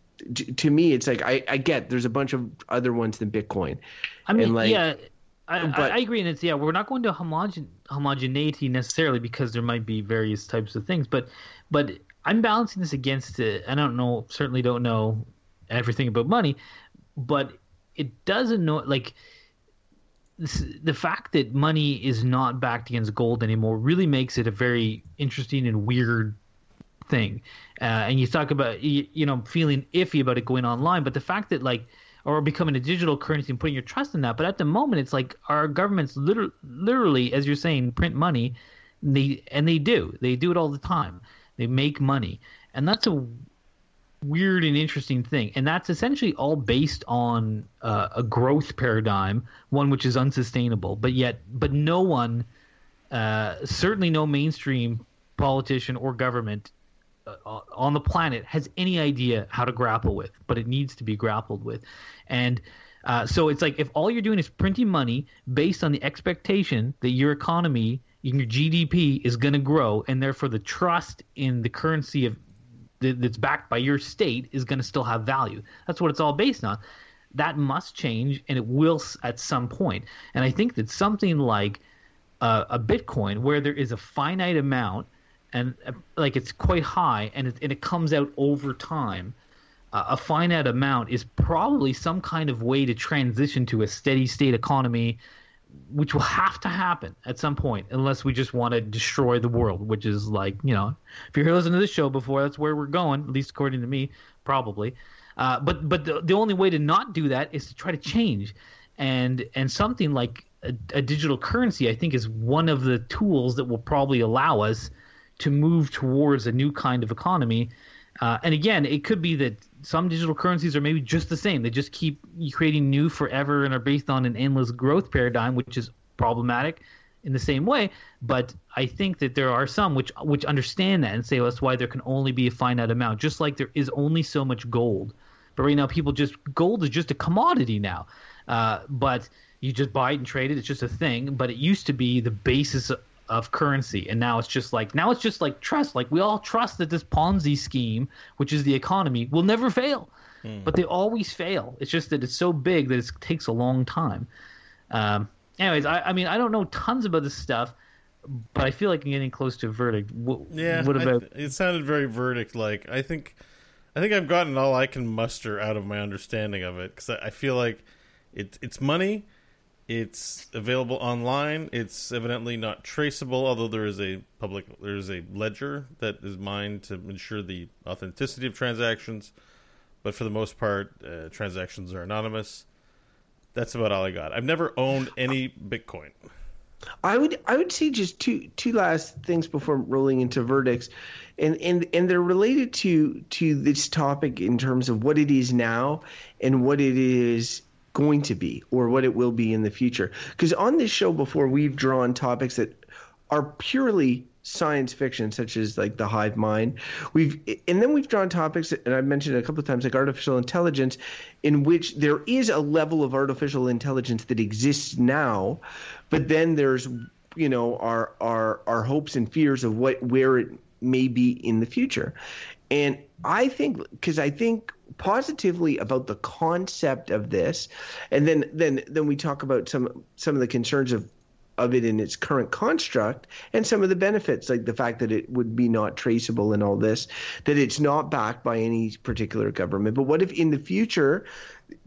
to me it's like I, I get there's a bunch of other ones than Bitcoin. I mean, like, yeah, I, but- I, I agree, and it's yeah, we're not going to homogen homogeneity necessarily because there might be various types of things, but but I'm balancing this against it. I don't know, certainly don't know everything about money, but it doesn't know like this, the fact that money is not backed against gold anymore really makes it a very interesting and weird thing. Uh, and you talk about you, you know feeling iffy about it going online, but the fact that like or becoming a digital currency and putting your trust in that. But at the moment, it's like our governments literally, literally as you're saying, print money. And they and they do. They do it all the time. They make money, and that's a weird and interesting thing. And that's essentially all based on uh, a growth paradigm, one which is unsustainable. But yet, but no one, uh, certainly no mainstream politician or government on the planet has any idea how to grapple with, but it needs to be grappled with. And uh, so it's like if all you're doing is printing money based on the expectation that your economy, your GDP is going to grow, and therefore the trust in the currency of that- that's backed by your state is going to still have value. That's what it's all based on. That must change, and it will at some point. And I think that something like uh, a Bitcoin, where there is a finite amount, and uh, like it's quite high, and it, and it comes out over time. Uh, a finite amount is probably some kind of way to transition to a steady state economy, which will have to happen at some point, unless we just want to destroy the world, which is like, you know, if you're listening to this show before, that's where we're going, at least according to me, probably. Uh, but but the, the only way to not do that is to try to change, and and something like a, a digital currency, I think, is one of the tools that will probably allow us to move towards a new kind of economy. Uh, and again, it could be that some digital currencies are maybe just the same. They just keep creating new forever and are based on an endless growth paradigm, which is problematic in the same way. But I think that there are some which which understand that and say well, that's why there can only be a finite amount, just like there is only so much gold. But right now, people just gold is just a commodity now. Uh, but you just buy it and trade it. It's just a thing. But it used to be the basis of currency, and now it's just like now it's just like trust. Like we all trust that this Ponzi scheme, which is the economy, will never fail. But they always fail. It's just that it's so big that it takes a long time. Um, anyways, I, I mean, I don't know tons about this stuff, but I feel like I'm getting close to a verdict. What, Yeah, What I- it sounded very verdict like. I think, I think I've gotten all I can muster out of my understanding of it because I, I feel like it, it's money. It's available online. It's evidently not traceable, although there is a public there is a ledger that is mined to ensure the authenticity of transactions. But for the most part, uh, transactions are anonymous. That's about all I got. I've never owned any Bitcoin. I would I would say just two two last things before rolling into verdicts, and and and they're related to to this topic in terms of what it is now and what it is going to be or what it will be in the future. Because on this show before we've drawn topics that are purely science fiction, such as like the hive mind. We've and then we've drawn topics, and I've mentioned a couple of times, like artificial intelligence, in which there is a level of artificial intelligence that exists now, but then there's you know our our our hopes and fears of what where it may be in the future, and I think because I think positively about the concept of this, and then then then we talk about some some of the concerns of of it in its current construct and some of the benefits like the fact that it would be not traceable and all this that it's not backed by any particular government. But what if in the future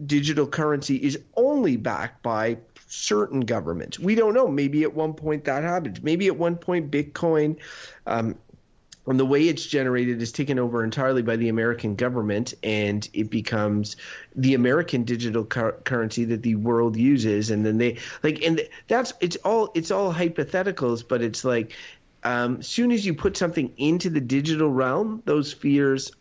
digital currency is only backed by certain governments? We don't know. Maybe at one point that happens. Maybe at one point bitcoin um, and the way it's generated is taken over entirely by the American government, and it becomes the American digital cur- currency that the world uses. And then they like, and that's it's all it's all hypotheticals, but it's like, um, soon as you put something into the digital realm, those fears,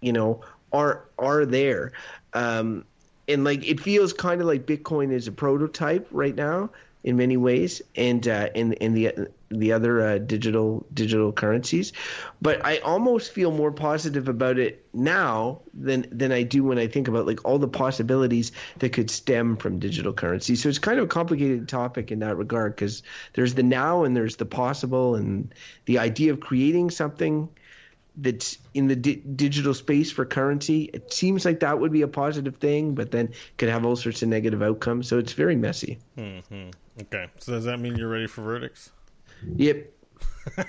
you know, are are there. Um, and like it feels kind of like Bitcoin is a prototype right now in many ways, and uh, and the the other uh, digital digital currencies, but I almost feel more positive about it now than than I do when I think about like all the possibilities that could stem from digital currency. So it's kind of a complicated topic in that regard because there's the now and there's the possible and the idea of creating something that's in the di- digital space for currency. It seems like that would be a positive thing, but then could have all sorts of negative outcomes. So it's very messy. Mm-hmm. Okay, so does that mean you're ready for verdicts? Yep.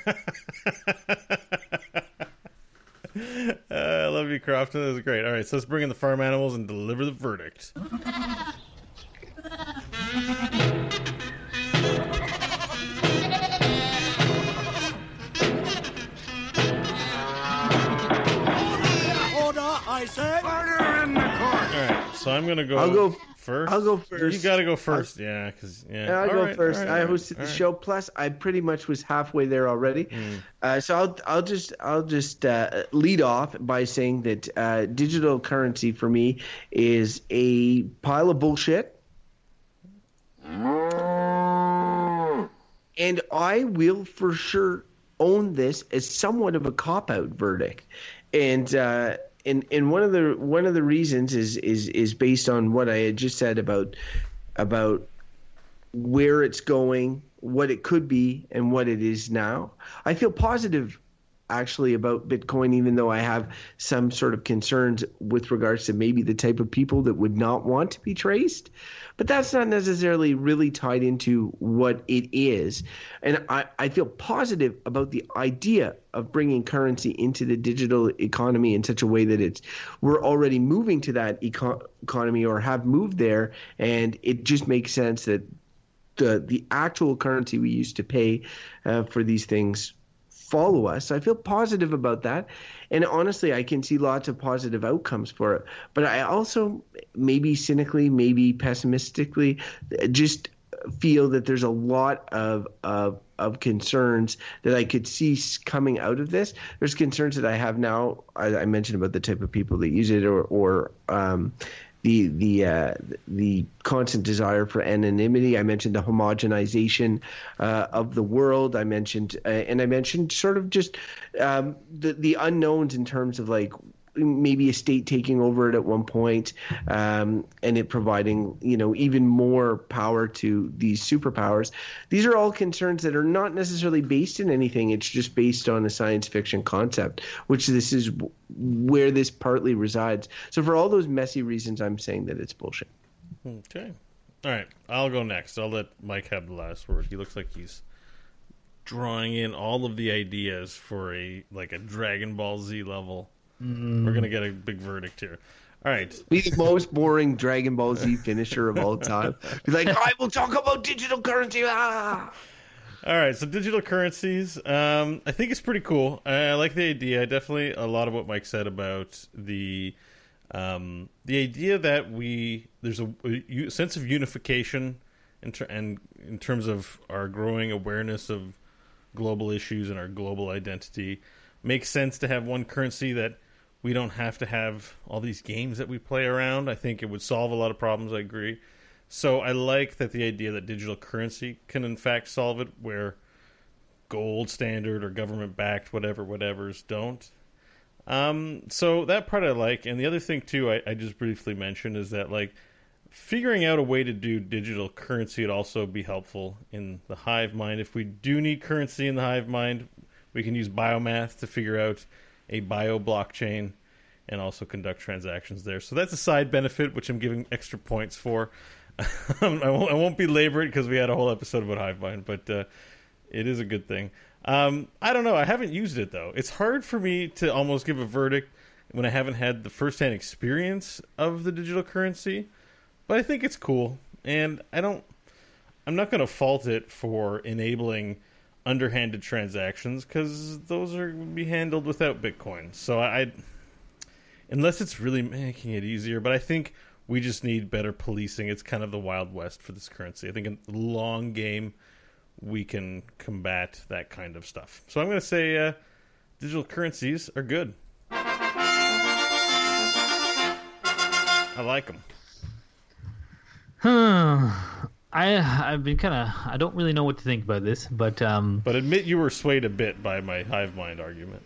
Uh, I love you, Crofton. That was great. All right, so let's bring in the farm animals and deliver the verdict. Order, I say. Order in the court. All right, so I'm gonna go. I'll go- first. I'll go first. You got to go first. yeah, because yeah. I'll All go right, first. right, I right, hosted all the show. Plus, I pretty much was halfway there already. Mm. Uh, so I'll I'll just I'll just uh, lead off by saying that uh, digital currency for me is a pile of bullshit. And I will for sure own this as somewhat of a cop out verdict. And uh, and and one of the one of the reasons is is is based on what I had just said about about where it's going, what it could be, and what it is now. I feel positive actually about Bitcoin, even though I have some sort of concerns with regards to maybe the type of people that would not want to be traced. But that's not necessarily really tied into what it is. And I, I feel positive about the idea of bringing currency into the digital economy in such a way that it's we're already moving to that eco- economy or have moved there. And it just makes sense that the the actual currency we used to pay uh, for these things follow us. I feel positive about that. And honestly, I can see lots of positive outcomes for it. But I also, maybe cynically, maybe pessimistically, just feel that there's a lot of, of, of concerns that I could see coming out of this. There's concerns that I have now. I, I mentioned about the type of people that use it or, or um, the the uh, the constant desire for anonymity. I mentioned the homogenization uh, of the world. I mentioned uh, and I mentioned sort of just um, the the unknowns in terms of like maybe a state taking over it at one point, um, and it providing you know even more power to these superpowers. These are all concerns that are not necessarily based in anything. It's just based on a science fiction concept, which this is where this partly resides. So for all those messy reasons, I'm saying that it's bullshit. Okay. All right. I'll go next. I'll let Mike have the last word. He looks like he's drawing in all of the ideas for a like a Dragon Ball Z level. We're gonna get a big verdict here. All right. Be the most boring Dragon Ball Z finisher of all time. Be like, I will talk about digital currency. Ah! All right, so digital currencies. Um, I think it's pretty cool. I, I like the idea. Definitely a lot of what Mike said about the um, the idea that we there's a sense of unification in ter- and in terms of our growing awareness of global issues and our global identity. Makes sense to have one currency that we don't have to have all these games that we play around. I think it would solve a lot of problems. I agree. So I like that the idea that digital currency can in fact solve it, where gold standard or government backed whatever whatevers don't. Um, so that part I like, and the other thing too, I, I just briefly mentioned is that like figuring out a way to do digital currency would also be helpful in the hive mind. If we do need currency in the hive mind, we can use biomath to figure out a bio blockchain and also conduct transactions there. So that's a side benefit, which I'm giving extra points for. I, won't, I won't belabor it because we had a whole episode about HiveMind, but uh, it is a good thing. Um, I don't know. I haven't used it though. It's hard for me to almost give a verdict when I haven't had the firsthand experience of the digital currency. But I think it's cool, and I don't. I'm not going to fault it for enabling underhanded transactions because those are be handled without Bitcoin. So I, unless it's really making it easier. But I think we just need better policing. It's kind of the wild west for this currency. I think in the long game, we can combat that kind of stuff. So I'm going to say uh, digital currencies are good. I like them. I I I've been kind of I don't really know what to think about this, but um, But admit you were swayed a bit by my hive mind argument.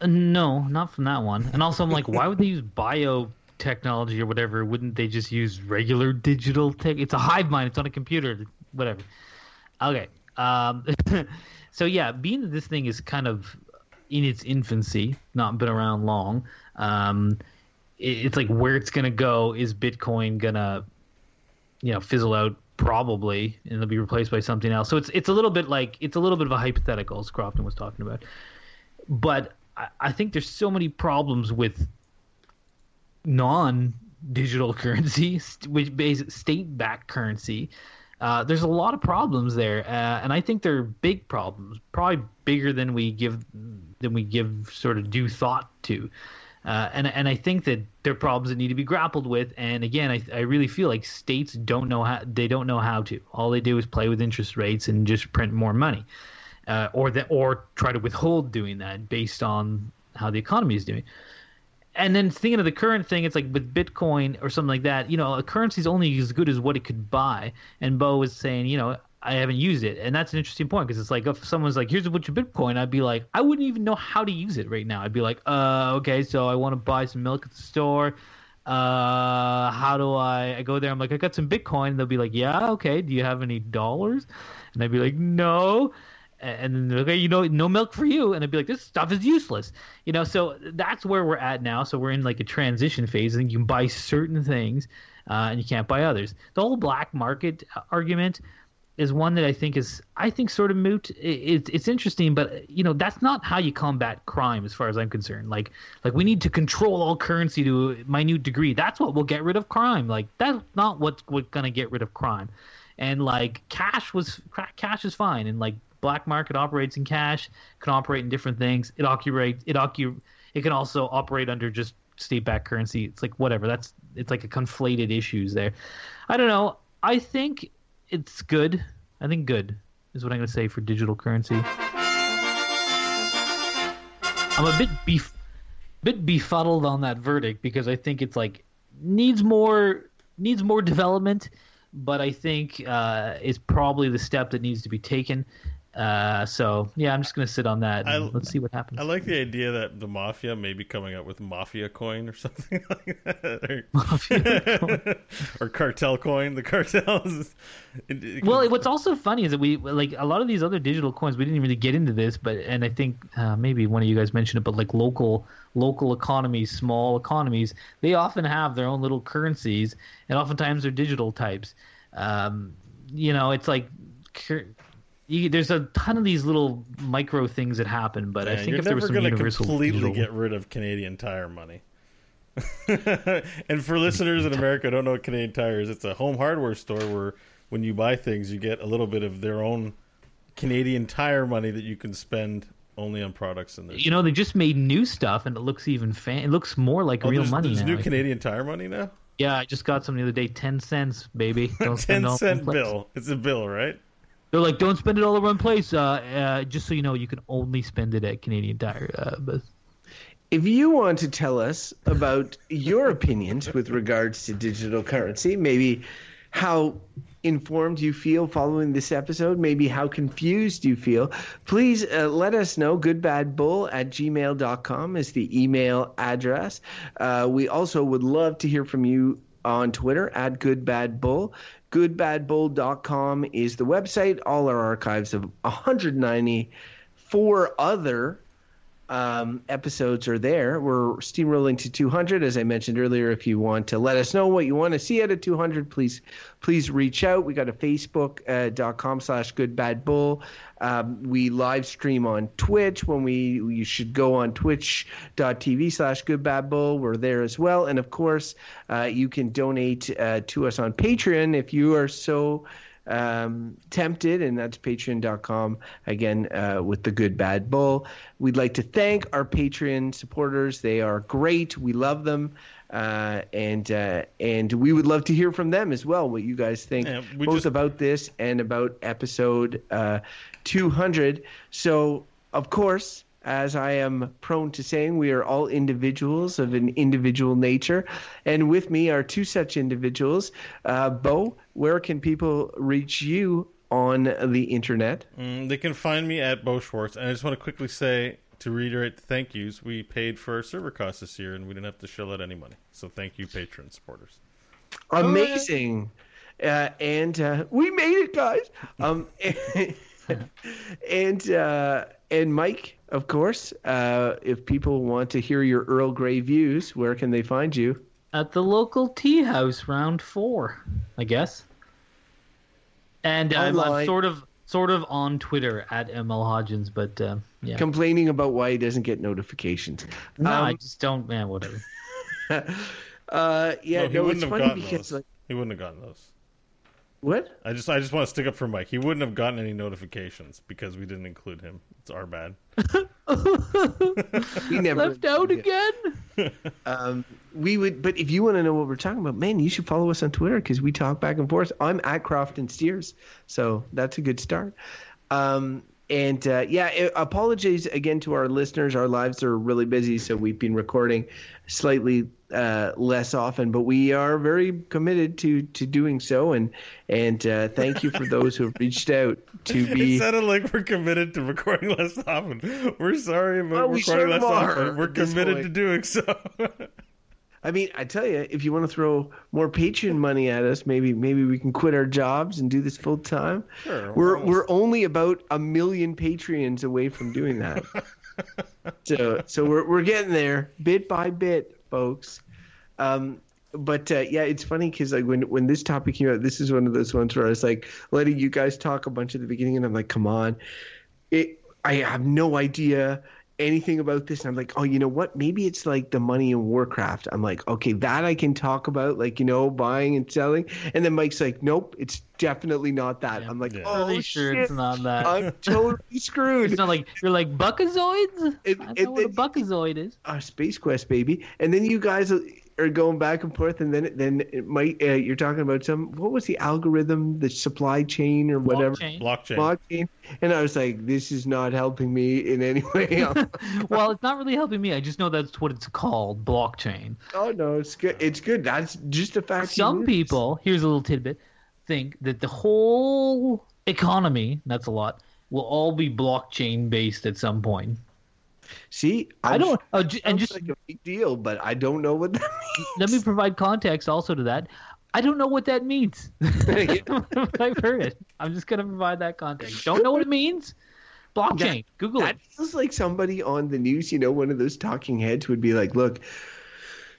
uh, no, not from that one. And also, I'm like, why would they use biotechnology or whatever? Wouldn't they just use regular digital tech? It's a hive mind. It's on a computer. Whatever. Okay. Um, so yeah, being that this thing is kind of in its infancy, not been around long. Um, it, it's like where it's gonna go. Is Bitcoin gonna, you know, fizzle out? Probably, and it'll be replaced by something else. So it's it's a little bit like it's a little bit of a hypothetical, as Crofton was talking about. But I, I think there's so many problems with non-digital currency, which basic state-backed currency. Uh, there's a lot of problems there, uh, and I think they're big problems, probably bigger than we give than we give sort of due thought to. Uh, and and I think that there are problems that need to be grappled with. And again, I, I really feel like states don't know how they don't know how to. All they do is play with interest rates and just print more money, uh, or that or try to withhold doing that based on how the economy is doing and then thinking of the current thing, it's like with Bitcoin or something like that. You know, a currency is only as good as what it could buy. And Beau was saying, you know, I haven't used it, and that's an interesting point because it's like if someone's like, "Here's a bunch of Bitcoin," I'd be like, I wouldn't even know how to use it right now. I'd be like, uh, okay, so I want to buy some milk at the store. Uh, how do I? I go there. I'm like, I got some Bitcoin. And they'll be like, Yeah, okay. Do you have any dollars? And I'd be like, No and then they're like, okay, you know, no milk for you, and I'd be like, this stuff is useless, you know. So that's where we're at now. So we're in like a transition phase. Think you can buy certain things, uh, and you can't buy others. The whole black market argument is one that I think is, I think, sort of moot. It, it, it's interesting, but you know, that's not how you combat crime, as far as I'm concerned. Like, like we need to control all currency to a minute degree. That's what will get rid of crime. Like, that's not what's, what's gonna get rid of crime. And like, cash was cash is fine, and like black market operates in cash, can operate in different things. It operate it occu- it can also operate under just state backed currency. It's like whatever. That's it's like a conflated issues there. I don't know. I think it's good. I think good is what I'm gonna say for digital currency. I'm a bit beef bit befuddled on that verdict because I think it's like needs more needs more development, but I think uh, it's probably the step that needs to be taken. Uh, so yeah, I'm just gonna sit on that. I- let's see what happens. I like the idea that the mafia may be coming out with mafia coin or something like that, or, or cartel coin. The cartels. It, it well, what's also funny is that we like a lot of these other digital coins. We didn't really get into this, but and I think uh, maybe one of you guys mentioned it, but like local local economies, small economies, they often have their own little currencies, and oftentimes they're digital types. Um, you know, it's like. You, there's a ton of these little micro things that happen, but I Yeah, think you're if there was never some going to universal completely get rid of Canadian Tire money. and for listeners in America who don't know what Canadian Tire is, it's a home hardware store where when you buy things, you get a little bit of their own Canadian Tire money that you can spend only on products in there. you know, they just made new stuff, and it looks even fan. It looks more like Oh, real there's, money there's now. new I think. Canadian Tire money now. Yeah, I just got some the other day. Ten cents, baby. Don't spend Ten cent bill. It's a bill, right? They're like, don't spend it all in one place. Uh, uh, just so you know, you can only spend it at Canadian Tire. Uh, but If you want to tell us about your opinions with regards to digital currency, maybe how informed you feel following this episode, maybe how confused you feel, please uh, let us know. Goodbadbull at gmail.com is the email address. Uh, we also would love to hear from you on Twitter at goodbadbull. Goodbadbull.com is the website. All our archives of 194 other um, episodes are there. We're steamrolling to 200, as I mentioned earlier. If you want to let us know what you want to see at a 200, please please reach out. We got a Facebook.com slash Good Bad Bull. Um, we live stream on Twitch. When we you should go on Twitch.tv slash Good Bad Bull. We're there as well, and of course, uh, you can donate uh, to us on Patreon if you are so um, tempted, and that's patreon.com again uh, with the good bad bull. We'd like to thank our Patreon supporters. They are great. We love them. Uh, and uh, and we would love to hear from them as well. What you guys think Yeah, both just- about this and about episode uh, 200. So of course, as I am prone to saying, we are all individuals of an individual nature. And with me are two such individuals. Uh, Beau, where can people reach you on the internet? Mm, they can find me at Beau Schwartz. And I just want to quickly say, to reiterate the thank yous, we paid for our server costs this year and we didn't have to shell out any money. So thank you, patron supporters. Amazing. Uh, and uh, we made it, guys. Um, and uh, and Mike, of course, uh, if people want to hear your Earl Grey views, where can they find you? At the local tea house, round four, I guess. And I'm, I'm sort of sort of on Twitter at ML Hodgins, but uh, yeah. Complaining about why he doesn't get notifications. no, I Um, just don't. Man, whatever. uh, yeah, No, he no, wouldn't it's have funny gotten because those. like He wouldn't have gotten those. What? I just I just want to stick up for Mike. He wouldn't have gotten any notifications because we didn't include him. It's our bad. We never Left out again. Um, we would, but if you want to know what we're talking about, man, you should follow us on Twitter because we talk back and forth. I'm at Crofton Steers, so that's a good start. Um, and uh, yeah, uh, apologies again to our listeners. Our lives are really busy, so we've been recording slightly uh, less often, but we are very committed to to doing so. And and uh, thank you for those who have reached out to It be. sounded like we're committed to recording less often. We're sorry about Well, we recording sort less are often. We're committed to doing so. I mean, I tell you, if you want to throw more Patreon money at us, maybe maybe we can quit our jobs and do this full time. Sure, we're almost. we're only about a million Patreons away from doing that. so so we're we're getting there bit by bit, folks. Um, but uh, yeah, it's funny because like when when this topic came out, this is one of those ones where I was like letting you guys talk a bunch at the beginning, and I'm like, come on, it. I have no idea anything about this. And I'm like, oh, you know what? Maybe it's like the money in Warcraft. I'm like, okay, that I can talk about, like you know, buying and selling. And then Mike's like, nope, it's definitely not that. I'm like, Yeah. oh Pretty sure shit, it's not that. I'm totally screwed. It's not like you're like buckazoids. It- I know it- what a buckazoid is. uh, Space Quest, baby. And then you guys are going back and forth, and then then it might uh, you're talking about some what was the algorithm, the supply chain or whatever Blockchain. Blockchain. blockchain, and I was like, this is not helping me in any way. well, it's not really helping me. I just know that's what it's called, blockchain. oh no, it's good. It's good. That's just a fact. Some people, here's a little tidbit, think that the whole economy, that's a lot, will all be blockchain based at some point. See, I I'm- don't, oh, ju- and just like a big deal, but I don't know what that means. let me provide context also to that. I don't know what that means. I've heard it. I'm just going to provide that context. Don't know what it means? Blockchain. Google That it. feels like somebody on the news, you know, one of those talking heads would be like, look,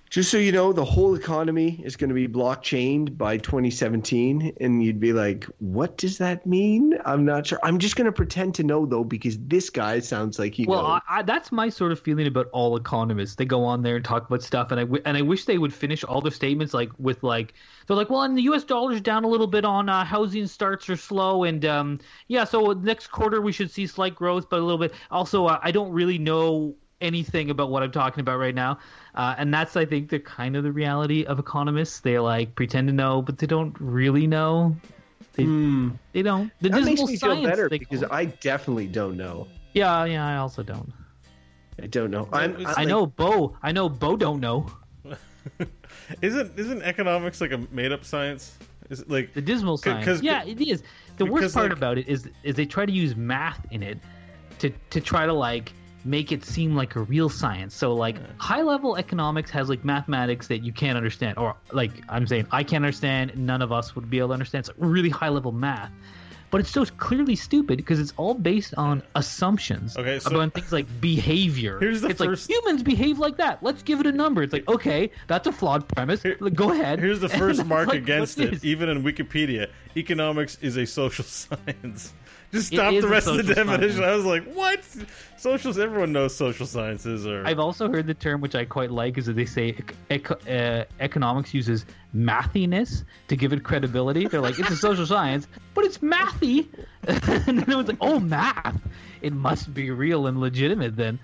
just so you know, the whole economy is going to be blockchained by 2017. And you'd be like, what does that mean? I'm not sure. I'm just going to pretend to know, though, because this guy sounds like he Well. I, I, that's my sort of feeling about all economists. They go on there and talk about stuff, and I w- and I wish they would finish all their statements like with like they're like, well, and the U.S. dollar's down a little bit on uh, housing starts are slow, and um, yeah, so next quarter we should see slight growth, but a little bit. Also, uh, I don't really know anything about what I'm talking about right now, uh, and that's I think the kind of the reality of economists. They like pretend to know, but they don't really know. They, they don't. The that makes dismal me feel science, better because call. I definitely don't know. yeah, yeah, I also don't. I don't know. I'm, it's- I like- know Beau. I know Beau don't know. Isn't isn't economics like a made up science? Is it like The dismal C- science. 'cause- yeah, it is. The worst part like- about it is is they try to use math in it to to try to like make it seem like a real science. So like high level economics has like mathematics that you can't understand or like I'm saying I can't understand, none of us would be able to understand. It's really high level math. But it's so clearly stupid because it's all based on assumptions Okay, so- about things like behavior. Here's the it's first- like humans behave like that. Let's give it a number. It's like okay, that's a flawed premise. Like, Go ahead. Here's the first mark like, against it, is- even in Wikipedia. Economics is a social science. Just stop the rest of the definition. science. I was like, what? Socials, everyone knows social sciences are. I've also heard the term, which I quite like, is that they say ec- uh, economics uses mathiness to give it credibility. They're like, it's a social science, but it's mathy. and then it was like, oh, math. It must be real and legitimate then.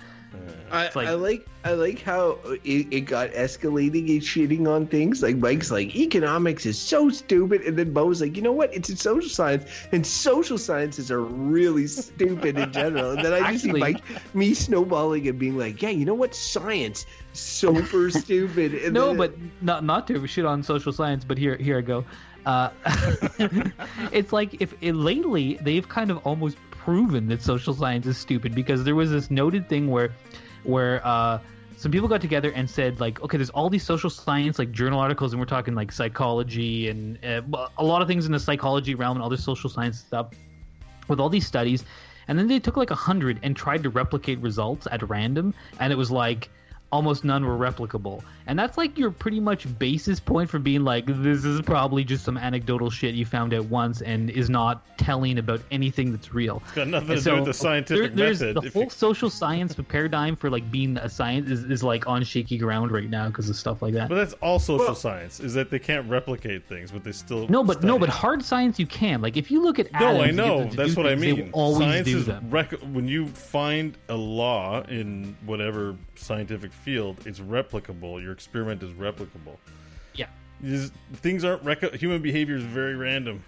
I, like- I like I like how it, it got escalating and shitting on things. Like Mike's like economics is so stupid, and then Beau's like, you know what? It's a social science, and social sciences are really stupid in general. And then I just see Mike me snowballing and being like, yeah, you know what? Science super stupid. And no, then- but not not to shit on social science, but here here I go. Uh, it's like if it, lately they've kind of almost proven that social science is stupid because there was this noted thing where where uh, some people got together and said like, okay, there's all these social science like journal articles, and we're talking like psychology and uh, a lot of things in the psychology realm and other social science stuff with all these studies. And then they took like a hundred and tried to replicate results at random. And it was like almost none were replicable and that's like your pretty much basis point for being like this is probably just some anecdotal shit you found out once and is not telling about anything that's real It's got nothing And to do with the scientific there's method. the whole you- social science paradigm for like being a science is, is like on shaky ground right now because of stuff like that But that's all social Well- science is that they can't replicate things, but they still no but no but hard science you can like if you look at No, atoms I know. That's what I things, they mean. always Science do is them rec- when you find a law in whatever scientific field, it's replicable. Your experiment is replicable. yeah You just- things aren't rec- human behavior is very random.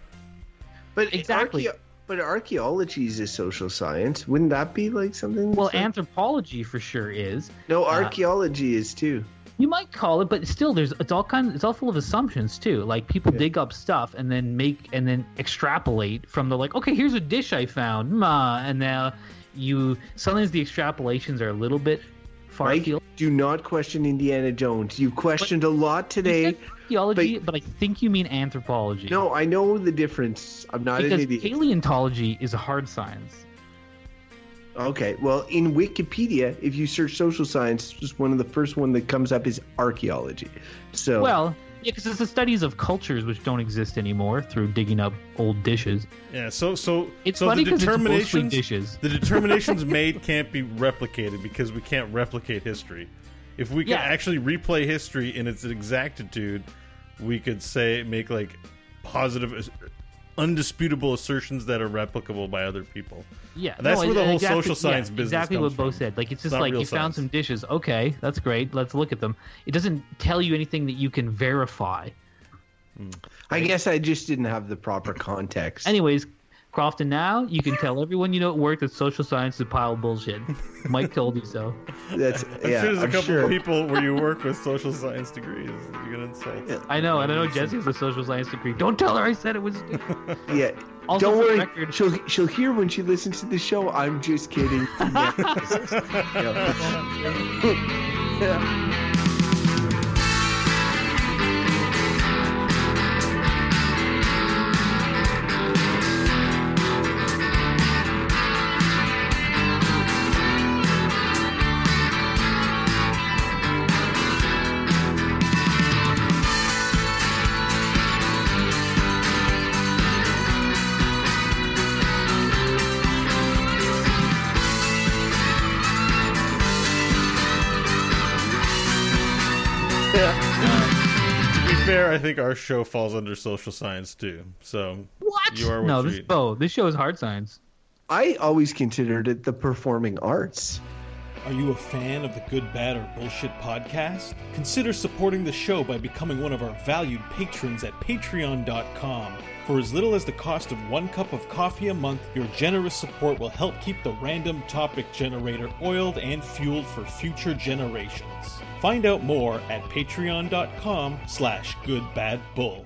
but exactly. archae- but archaeology is a social science. Wouldn't that be like something? well like- anthropology for sure is no, uh, archaeology is too. You might call it, but still, there's it's all kind. It's all full of assumptions too. Like people dig up stuff and then make and then extrapolate from the like. Okay, here's a dish I found, ma, and now you sometimes the extrapolations are a little bit far Mike, field. do not question Indiana Jones. You questioned a lot today. archaeology, but- but, I think you mean anthropology. No, I know the difference. I'm not an because idiot. paleontology is a hard science. Okay, well, in Wikipedia, if you search social science, just one of the first one that comes up is archaeology. So, Well, yeah, because it's the studies of cultures which don't exist anymore through digging up old dishes. Yeah. So so It's so funny the determinations dishes. the determinations made can't be replicated because we can't replicate history. If we could Yeah. actually replay history in its exactitude, we could say make like positive, undisputable assertions that are replicable by other people. Yeah, That's where the whole exactly- social science yeah, business Exactly comes what Beau said. Like it's just not like real you found some dishes. Okay, that's great. Let's look at them. It doesn't tell you anything that you can verify. Hmm. I guess I just didn't have the proper context. Anyways, Crofton, now you can tell everyone you know at work that social science is a pile of bullshit. Mike told you so. That's I'm yeah. sure there's a I'm couple sure. of people where you work with social science degrees. You're gonna insult. I know, and I know Jesse has a social science degree. Don't tell her I said it was. Yeah. Also, Don't worry. record- She'll she'll hear when she listens to the show. I'm just kidding. Yeah. To I think our show falls under social science too. So What? You are what no, you this eat. Beau. This show is hard science. I always considered it the performing arts. Are you a fan of the Good, Bad, or Bullshit podcast? Consider supporting the show by becoming one of our valued patrons at patreon.com. For as little as the cost of one cup of coffee a month, your generous support will help keep the random topic generator oiled and fueled for future generations. Find out more at patreon.com slash goodbadbull.